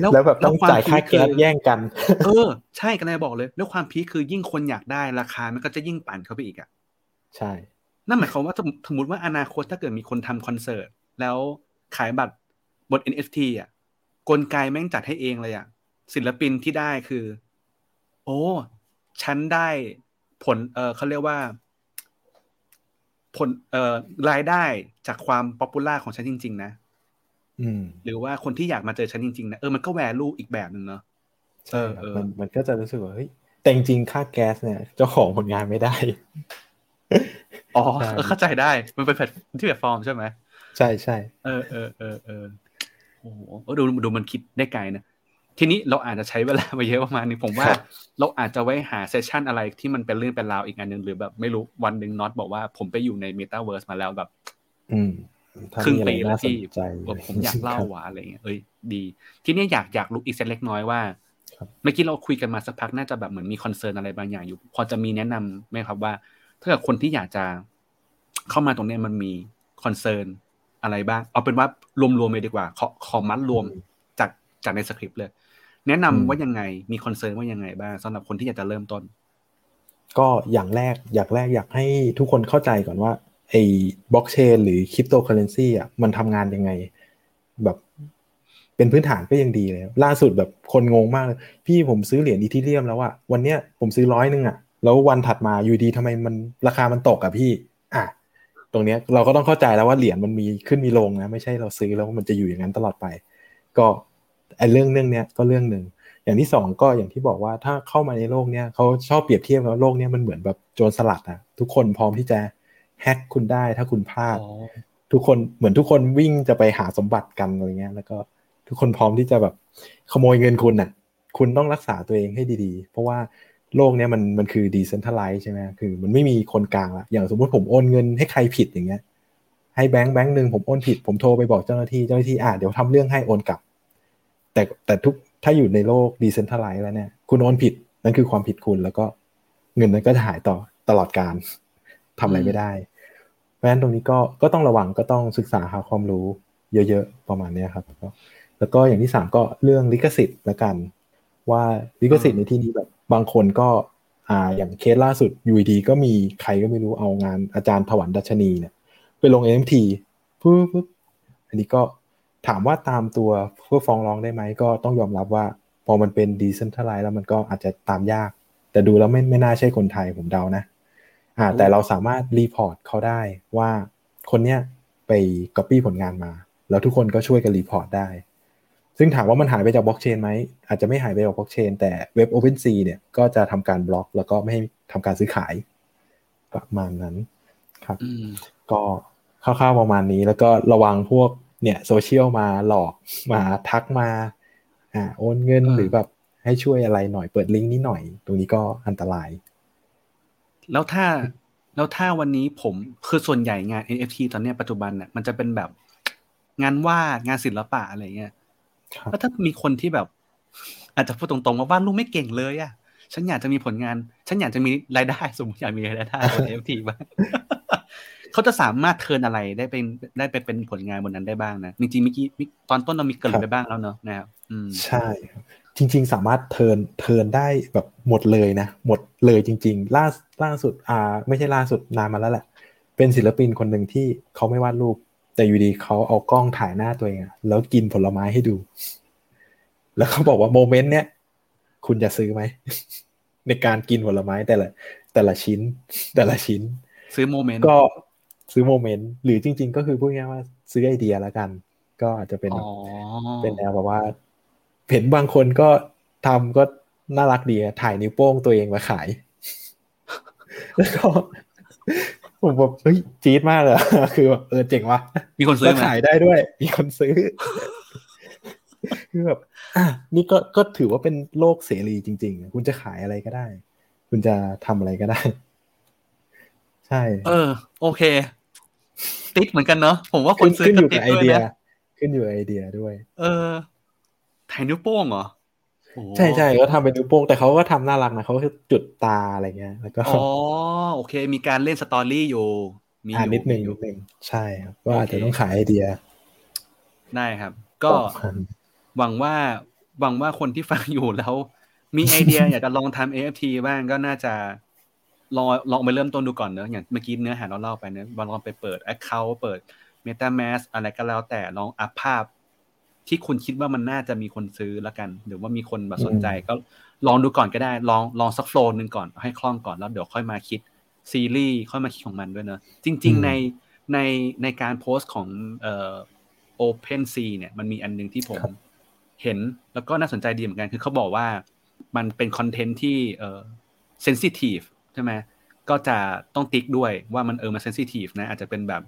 แล้วแบบต้องวมจ่ายค่าพีแก๊สอแย่งกัน เออ ใช่กันเลยบอกเลย แล้วความพีคคือยิ่งคนอยากได้ราคา มันก็จะยิ่งปั่นเข้าไปอีกอะใช่ นั่นหมายความว่าสมสมมติว่าอนาคตถ้าเกิดมีคนทำคอนเสิร์ต แล้วขายบัตรบน NFT อะ กลไกแม่งจัดให้เองเลยอะ ศิลปินที่ได้คือ โอ้ ฉันได้ผล เออเขาเรียกว่า ผลเอ่อรายได้จากความ popular ของฉันจริง ๆ นะอืมหรือว่าคนที่อยากมาเจอฉันจริง ๆ นะเออมันก็ value อีกแบบหนึ่งเนาะใช่ครับเออเออมันมันก็จะรู้สึกว่าเฮ้ยแต่จริงๆค่าแก๊สเนี่ย เจ้าของผลงานไม่ได้ อ๋อใช่เออเข้าใจได้ มันเป็นแพลตที่แพลตฟอร์มใช่ไหมใช่ใช่เออเออเออเออโอ้โหเออดูดูมันคิดได้ไกลนะ ทีนี้เราอาจจะใช้เวลาไปเยอะประมาณนึงผมว่า เราอาจจะไว้หา session อะไรที่มันเป็นเรื่องเป็นราวอีกอันหนึ่งหรือแบบไม่รู้วันหนึ่งน็อตบอกว่าผมไปอยู่ใน Metaverse มาแล้วแบบอืมครึ่งปีที่แล้วถ้ามีอะไรน่าสนใจเออผมอยากเล่าครับหวาอะไรเงี้ยเอ้ยดี ทีนี้อยากอยากรู้อีกสักเล็กน้อยว่าครับเมื่อกี้เราคุยกันมาสักพักน่าจะแบบเหมือนมี concern อะไรบางอย่างอยู่ พอจะมีแนะนำไหมครับว่า ถ้าเกิดคนที่อยากจะเข้ามาตรงเนี้ยมันมี concernอะไรบ้าง เอาเป็นว่ารวมๆเลยดีกว่าขอขอมัดรวมจากจากในสคริปต์เลย แนะนำอืมว่ายังไง มี concern ว่ายังไงบ้างสำหรับคนที่อยากจะเริ่มต้น ก็อย่างแรกอย่างแรกอยากให้ทุกคนเข้าใจก่อนว่าไอ้บล็อกเชนหรือคริปโตเคอเรนซีอะมันทำงานยังไง แบบเป็นพื้นฐานก็ยังดีเลยล่าสุดแบบคนงงมากเลย พี่ผมซื้อเหรียญ Ethereum แล้วอะวันเนี้ยผมซื้อร้อยหนึ่งอะแล้ววันถัดมาอยู่ดีทำไมมันราคามันตกอะพี่ อะตรงเนี้ยเราก็ต้องเข้าใจแล้วว่าเหรียญมันมีขึ้นมีลงนะ ไม่ใช่เราซื้อแล้วมันจะอยู่อย่างนั้นตลอดไป ก็ไอ้ เรื่องเรื่องเนี้ยก็เรื่องหนึ่งอย่างที่สองก็อย่างที่บอกว่าถ้าเข้ามาในโลกเนี้ยเขาชอบเปรียบเทียบว่าโลกเนี้ยมันเหมือนแบบโจรสลัดอะทุกคนพร้อมที่จะแฮกคุณได้ถ้าคุณพลาด ทุกคนเหมือนทุกคนวิ่งจะไปหาสมบัติกันอะไรเงี้ย แล้วก็ทุกคนพร้อมที่จะแบบขโมยเงินคุณน่ะ คุณต้องรักษาตัวเองให้ดีๆ เพราะว่าโลกเนี้ยมันมันคือ decentralized ใช่ไหมคือมันไม่มีคนกลางละอย่างสมมติผมโอนเงินให้ใครผิดอย่างเงี้ย ให้แบงค์แบงค์หนึ่งผมโอนผิด ผมโทรไปบอกเจ้าหน้าที่เจ้าหน้าที่อ่าเดี๋ยวทำเรื่องให้โอนกลับ แต่แต่ทุกถ้าอยู่ในโลก decentralized แล้วเนี่ย คุณโอนผิดนั่นคือความผิดคุณแล้วก็เงินนั้นก็จะหายต่อตลอดการทำอะไรไม่ได้ เพราะฉะนั้นตรงนี้ก็ก็ต้องระวังก็ต้องศึกษาหาความรู้เยอะๆประมาณนี้ครับ แล้วก็อย่างที่สามก็เรื่องลิขสิทธิ์ละกัน ว่าลิขสิทธิ์ในที่นี้แบบบางคนก็อ่าอย่างเคสล่าสุดอยู่ดีก็มีใครก็ไม่รู้เอางานอาจารย์ถวัลย์ ดัชนีเนี่ยไปลง NFT ปุ๊บปุ๊บอันนี้ก็ ถามว่าตามตัวเพื่อฟ้องร้องได้ไหมก็ต้องยอมรับว่า พอมันเป็น decentralized แล้วมันก็อาจจะตามยาก แต่ดูแล้วไม่ไม่น่าใช่คนไทยผมเดานะอ่าแต่เราสามารถ report เขาได้ว่าคนเนี้ยไปก๊อปปี้ผลงานมา แล้วทุกคนก็ช่วยกัน report ได้ ซึ่งถามว่ามันหายไปจากบล็อกเชนไหมอาจจะไม่หายไปจากบล็อกเชนแต่เว็บ OpenSea เนี่ยก็จะทำการบล็อก แล้วก็ไม่ให้ทำการซื้อขายประมาณนั้นครับ ก็คร่าวๆประมาณนี้แล้วก็ระวังพวก เนี่ยโซเชียลมาหลอกมาทักมาอ่าโอนเงินหรือแบบให้ช่วยอะไรหน่อยเปิดลิงก์นี้หน่อย ตรงนี้ก็อันตราย แล้วถ้าแล้วถ้าวันนี้ผมคือส่วนใหญ่งาน NFT ตอนนี้ปัจจุบันเนี่ยมันจะเป็นแบบงานวาดงานศิลปะอะไรเงี้ยแล้วถ้ามีคนที่แบบ อาจจะพูดตรงๆว่าวาดรูปไม่เก่งเลยอะฉันอยากจะมีผลงาน ฉันอยากจะมีรายได้ สมมติอยากมีรายได้บน NFT บ้าง เขาจะสามารถเทินอะไรได้เป็นได้ไปเป็นผลงานบนนั้นได้บ้างนะจริงๆเมื่อกี้ตอนต้นเรามีเกิดไปบ้างแล้วเนอะนะครับใช่ จริง ๆ สามารถเทินเทินได้แบบหมดเลยนะ หมดเลยจริง ๆ ล่าล่าสุดอ่า ไม่ใช่ล่าสุดนานมาแล้วแหละ เป็นศิลปินคนหนึ่งที่เขาไม่วาดรูป แต่อยู่ดีเขาเอากล้องถ่ายหน้าตัวเองแล้วกินผลไม้ให้ดู แล้วเขาบอกว่าโมเมนต์เนี้ยคุณจะซื้อไหมในการกินผลไม้แต่ละแต่ละชิ้นแต่ละชิ้น ซื้อโมเมนต์ก็ ซื้อโมเมนต์หรือจริง ๆ ก็คือพูดง่ายว่าซื้อไอเดียแล้วกัน ก็อาจจะเป็นเป็นแนวแบบว่า เห็นบางคนก็ทำก็น่ารักดีถ่ายนิ้วโป้งตัวเองมาขาย แล้วก็ผมแบบเฮ้ยจี๊ดมากเลยคือแบบเออเจ๋งว่ะมีคนซื้อขายได้ด้วย มีคนซื้อคือแบบอะนี่ก็ก็ถือว่าเป็นโลกเสรีจริง ๆ คุณจะขายอะไรก็ได้ คุณจะทำอะไรก็ได้ ใช่ เออ โอเค ติดเหมือนกันเนาะผมว่าคนซื้อขึ้นอยู่กับไอเดีย ขึ้นอยู่ไอเดียด้วย เออถ่ายนิ้วโป้งเหรอใช่ใช่ก็ทำเป็นนิ้วโป้งแต่เขาก็ทำน่ารักนะเขาคือจุดตาอะไรเงี้ยแล้วก็อ๋อโอเค มีการเล่นสตอรี่อยู่ มีนิดหนึ่งนิดหนึ่งใช่ครับก็อาจจะต้องขายไอเดีย ได้ครับ ก็หวังว่าหวังว่าคนที่ฟังอยู่แล้ว มีไอเดียอยากจะลองทำ AFT บ้างก็น่าจะ ลองลองไปเริ่มต้นดูก่อนเนอะอย่างเมื่อกี้เนื้อหาเราเล่าไปเนอะลองไปเปิด Account เปิด MetaMask อะไรก็แล้วแต่ลองอัพภาพ ที่คุณคิดว่ามันน่าจะมีคนซื้อแล้วกัน หรือว่ามีคนแบบสนใจก็ลองดูก่อนก็ได้ ลองลองสักโฟล์หนึ่งก่อนให้คล่องก่อนแล้วเดี๋ยวค่อยมาคิดซีรีส์ค่อยมาคิดของมันด้วยเนอะจริง ๆ ในในในการโพสต์ของเอ่อ Open C เนี่ยมันมีอันนึงที่ผมเห็นแล้วก็น่าสนใจดีเหมือนกันคือเขาบอกว่ามันเป็น content ที่เอ่อ sensitive ใช่ไหมก็จะต้องติ๊กด้วยว่ามันเออมา sensitive นะ อาจจะเป็นแบบ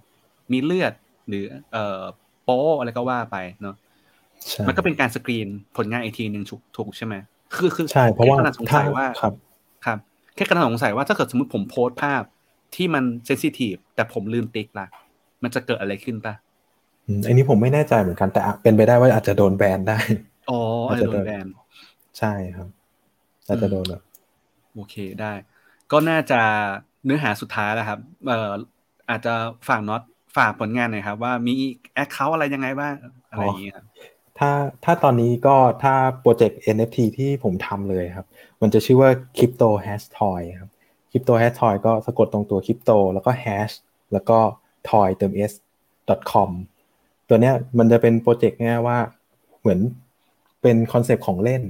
มีเลือดหรือเอ่อโป้อะไรก็ว่าไปเนาะมันก็เป็นการสกรีนผลงานอีกทีหนึ่งถูกใช่ไหมคือคือใช่เพราะว่าสงสัยว่าครับครับ แค่กำลังสงสัยว่าถ้าเกิดสมมติผมโพสต์ภาพที่มัน sensitive แต่ผมลืมติ๊กล่ะมันจะเกิดอะไรขึ้นปะอันนี้ผมไม่แน่ใจเหมือนกันแต่เป็นไปได้ว่าอาจจะโดนแบนได้อ๋ออาจจะโดนแบนใช่ครับ อาจจะโดนแบบโอเคได้ ก็น่าจะเนื้อหาสุดท้ายแล้วครับเอ่ออาจจะฝากน็อตฝากผลงานหน่อยครับ ว่ามี account อะไรยังไงบ้างอะไรอย่างเงี้ยครับถ้าถ้าตอนนี้ก็ถ้า project NFT ที่ผมทำเลยครับ มันจะชื่อว่า Crypto Hash Toy ครับ Crypto Hash Toy ก็สะกดตรงตัวคริปโตแล้วก็ hash แล้วก็ toy เติม s com ตัวเนี้ยมันจะเป็น project เนี่ยว่าเหมือนเป็น concept ของเล่น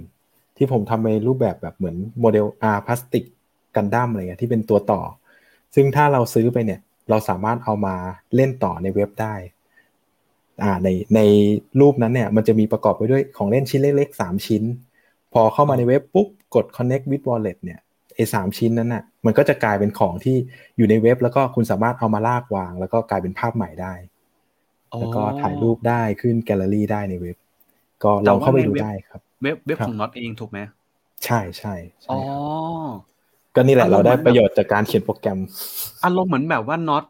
ที่ผมทำในรูปแบบแบบเหมือนโมเดลอ่าพลาสติก กันดั้มอะไรเงี้ยที่เป็นตัวต่อ ซึ่งถ้าเราซื้อไปเนี่ย เราสามารถเอามาเล่นต่อในเว็บได้อ่าในในรูปนั้นเนี่ย มันจะมีประกอบไปด้วยของเล่นชิ้นเล็กๆ 3 ชิ้น พอเข้ามาในเว็บปุ๊บกด connect with wallet เนี่ยไอ้สามชิ้นนั้นน่ะ มันก็จะกลายเป็นของที่อยู่ในเว็บ แล้วก็คุณสามารถเอามาลากวาง แล้วก็กลายเป็นภาพใหม่ได้ แล้วก็ถ่ายรูปได้ขึ้นแกลเลอรี่ได้ในเว็บ ก็ลองเข้าไปดูได้ครับ เว็บเว็บครับของน็อตเองถูกไหมใช่ใช่ใช่อ๋อครับ ก็นี่แหละอารมณ์เราได้เหมือนประโยชน์จากการเขียนโปรแกรม อารมณ์เหมือนแบบว่าน็อต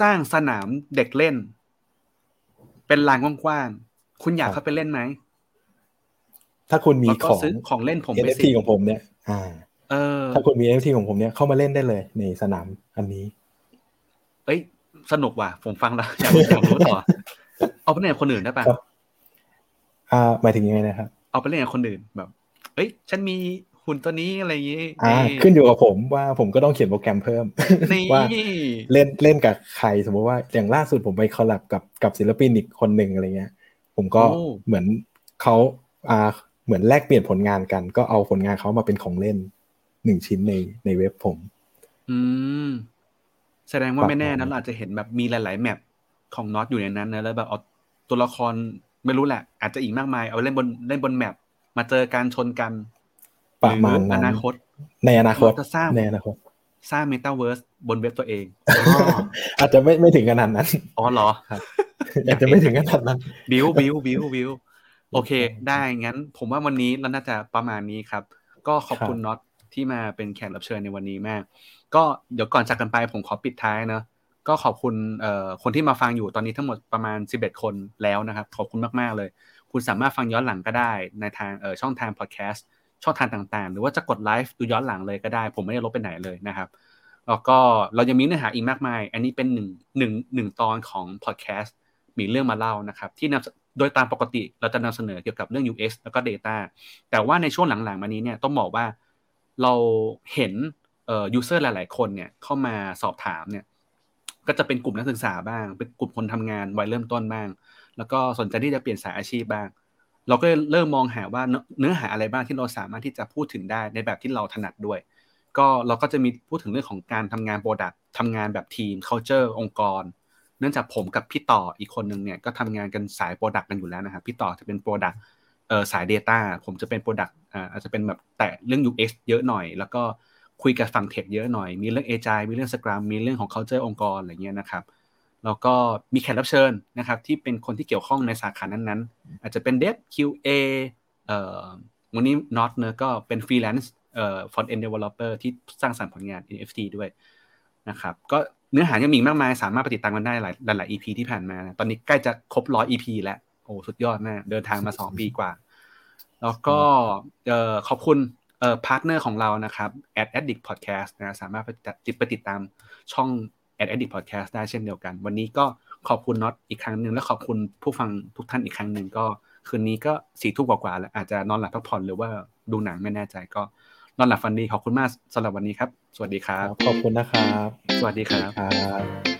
สร้างสนามเด็กเล่น เป็นลานกว้างๆ คุณอยากครับเข้าไปเล่นไหม ถ้าคุณมีแล้วก็ของซื้อของเล่นผมไป NFT สิของผมเนี่ย อ่าเออถ้าคุณมี NFT ของผมเนี่ยเข้ามาเล่นได้เลยในสนามอันนี้ เอ้ย สนุกว่ะ ผมฟังแล้วอยากอยากรู้ต่อ เอาไปเล่นกับคนอื่นได้ปะครับอ่าหมายถึงยังไงนะครับ เอาไปเล่นกับคนอื่นแบบ เอ้ย ฉันมี หุ่นตัวนี้อะไรอย่างงี้อ่านี่ขึ้นอยู่กับผมว่าผมก็ต้องเขียนโปรแกรมเพิ่มนี่ว่าเล่นเล่นกับใครสมมติว่าอย่างล่าสุดผมไปคอลแลบกับกับศิลปินอีกคนหนึ่งอะไรเงี้ย ผมก็โอ้เหมือนเขาอ่าเหมือนแลกเปลี่ยนผลงานกัน ก็เอาผลงานเขามาเป็นของเล่นหนึ่งชิ้นในในเว็บผม อืมแสดงว่าปรับไม่แน่นะมาเราอาจจะเห็นแบบมีหลาย ๆ แมปของน็อตอยู่ในนั้นนะแล้วแบบเอาตัวละครไม่รู้แหละ อาจจะอีกมากมายเอาเล่นบนเล่นบนแมปมาเจอการชนกัน ประมาณหอนั้อนนาคต ในอนาคตเราจะสร้างในอนาคต สร้างเมตาเวิร์สบนเว็บตัวเองอาจจะไม่ไม่ถึงขนาดนั้น อ๋อเหรอครับอาจจะไม่ถึงขนาดนั้น บิวบิวบิวบิวโอเค ได้งั้น ผมว่าวันนี้เราน่าจะประมาณนี้ครับ ก็ขอบคุณน็อตที่มาเป็นแขกรับเชิญในวันนี้มาก ก็เดี๋ยวก่อนจากกันไปผมขอปิดท้ายเนอะก็ขอบคุณเอ่อคนที่มาฟังอยู่ตอนนี้ทั้งหมดประมาณ 11 คนแล้วนะครับ ขอบคุณมาก ๆ เลย คุณสามารถฟังย้อนหลังก็ได้ในทางเอ่อช่องทางพอดแคสต์ ช่องทางต่างๆ หรือว่าจะกดไลฟ์ดูย้อนหลังเลยก็ได้ ผมไม่ได้ลบไปไหนเลยนะครับแล้วก็เรายังมีเนื้อหาอีกมากมาย อันนี้เป็นหนึ่งหนึ่งหนึ่งตอนของพอดแคสต์มีเรื่องมาเล่านะครับที่นำโดยตามปกติเราจะนำเสนอเกี่ยวกับเรื่อง UX แล้วก็ Data แต่ว่าในช่วงหลังๆมานี้เนี่ยต้องบอกว่าเราเห็นเอ่อ user หลาย ๆ คนเนี่ยเข้ามาสอบถามเนี่ยก็จะเป็นกลุ่มนักศึกษาบ้าง เป็นกลุ่มคนทำงานวัยเริ่มต้นบ้าง แล้วก็สนใจที่จะเปลี่ยนสายอาชีพบ้าง เราก็เริ่มมองหาว่าเนื้อหาอะไรบ้างที่เราสามารถที่จะพูดถึงได้ในแบบที่เราถนัดด้วย ก็เราก็จะมีพูดถึงเรื่องของการทำงาน product ทำงานแบบทีม culture องค์กร เนื่องจากผมกับพี่ต่ออีกคนหนึ่งเนี่ยก็ทำงานกันสาย product กันอยู่แล้วนะครับพี่ต่อจะเป็น product เอ่อสาย Data ผมจะเป็น product อ่าอาจจะเป็นแบบแตะเรื่อง UX เยอะหน่อย แล้วก็คุยกับฝั่ง tech เยอะหน่อย มีเรื่อง Agile มีเรื่อง Scrum มีเรื่องของ culture องค์กรอะไรเงี้ยนะครับ แล้วก็มีแขกรับเชิญนะครับที่เป็นคนที่เกี่ยวข้องในสาขานั้นๆ อาจจะเป็น Dev QA เอ่อวันนี้น็อตเนอะก็เป็นฟรีแลนซ์เอ่อ front end developer ที่สร้างสรรค์ผลงาน NFT ด้วยนะครับก็เนื้อหายังมีมากมาย สามารถไปติดตามกันได้หลายหลาย EP ที่ผ่านมานะตอนนี้ใกล้จะครบร้อย EP แล้วโอ้สุดยอดมากเดินทางมา2ปีกว่า แล้วก็เอ่อขอบคุณเอ่อ partner ของเรานะครับ Ad Addict Podcast นะสามารถไปติดไปติดตามช่อง Ad Addict Podcast ได้เช่นเดียวกัน วันนี้ก็ขอบคุณน็อตอีกครั้งหนึ่งและขอบคุณผู้ฟังทุกท่านอีกครั้งหนึ่งก็คืนนี้ก็สี่ทุ่มกว่าๆแล้วอาจจะนอนหลับพักผ่อนหรือว่าดูหนังไม่แน่ใจก็นอนหลับฝันดีขอบคุณมากสำหรับวันนี้ครับ สวัสดีครับ ขอบคุณนะครับ สวัสดีครับครับ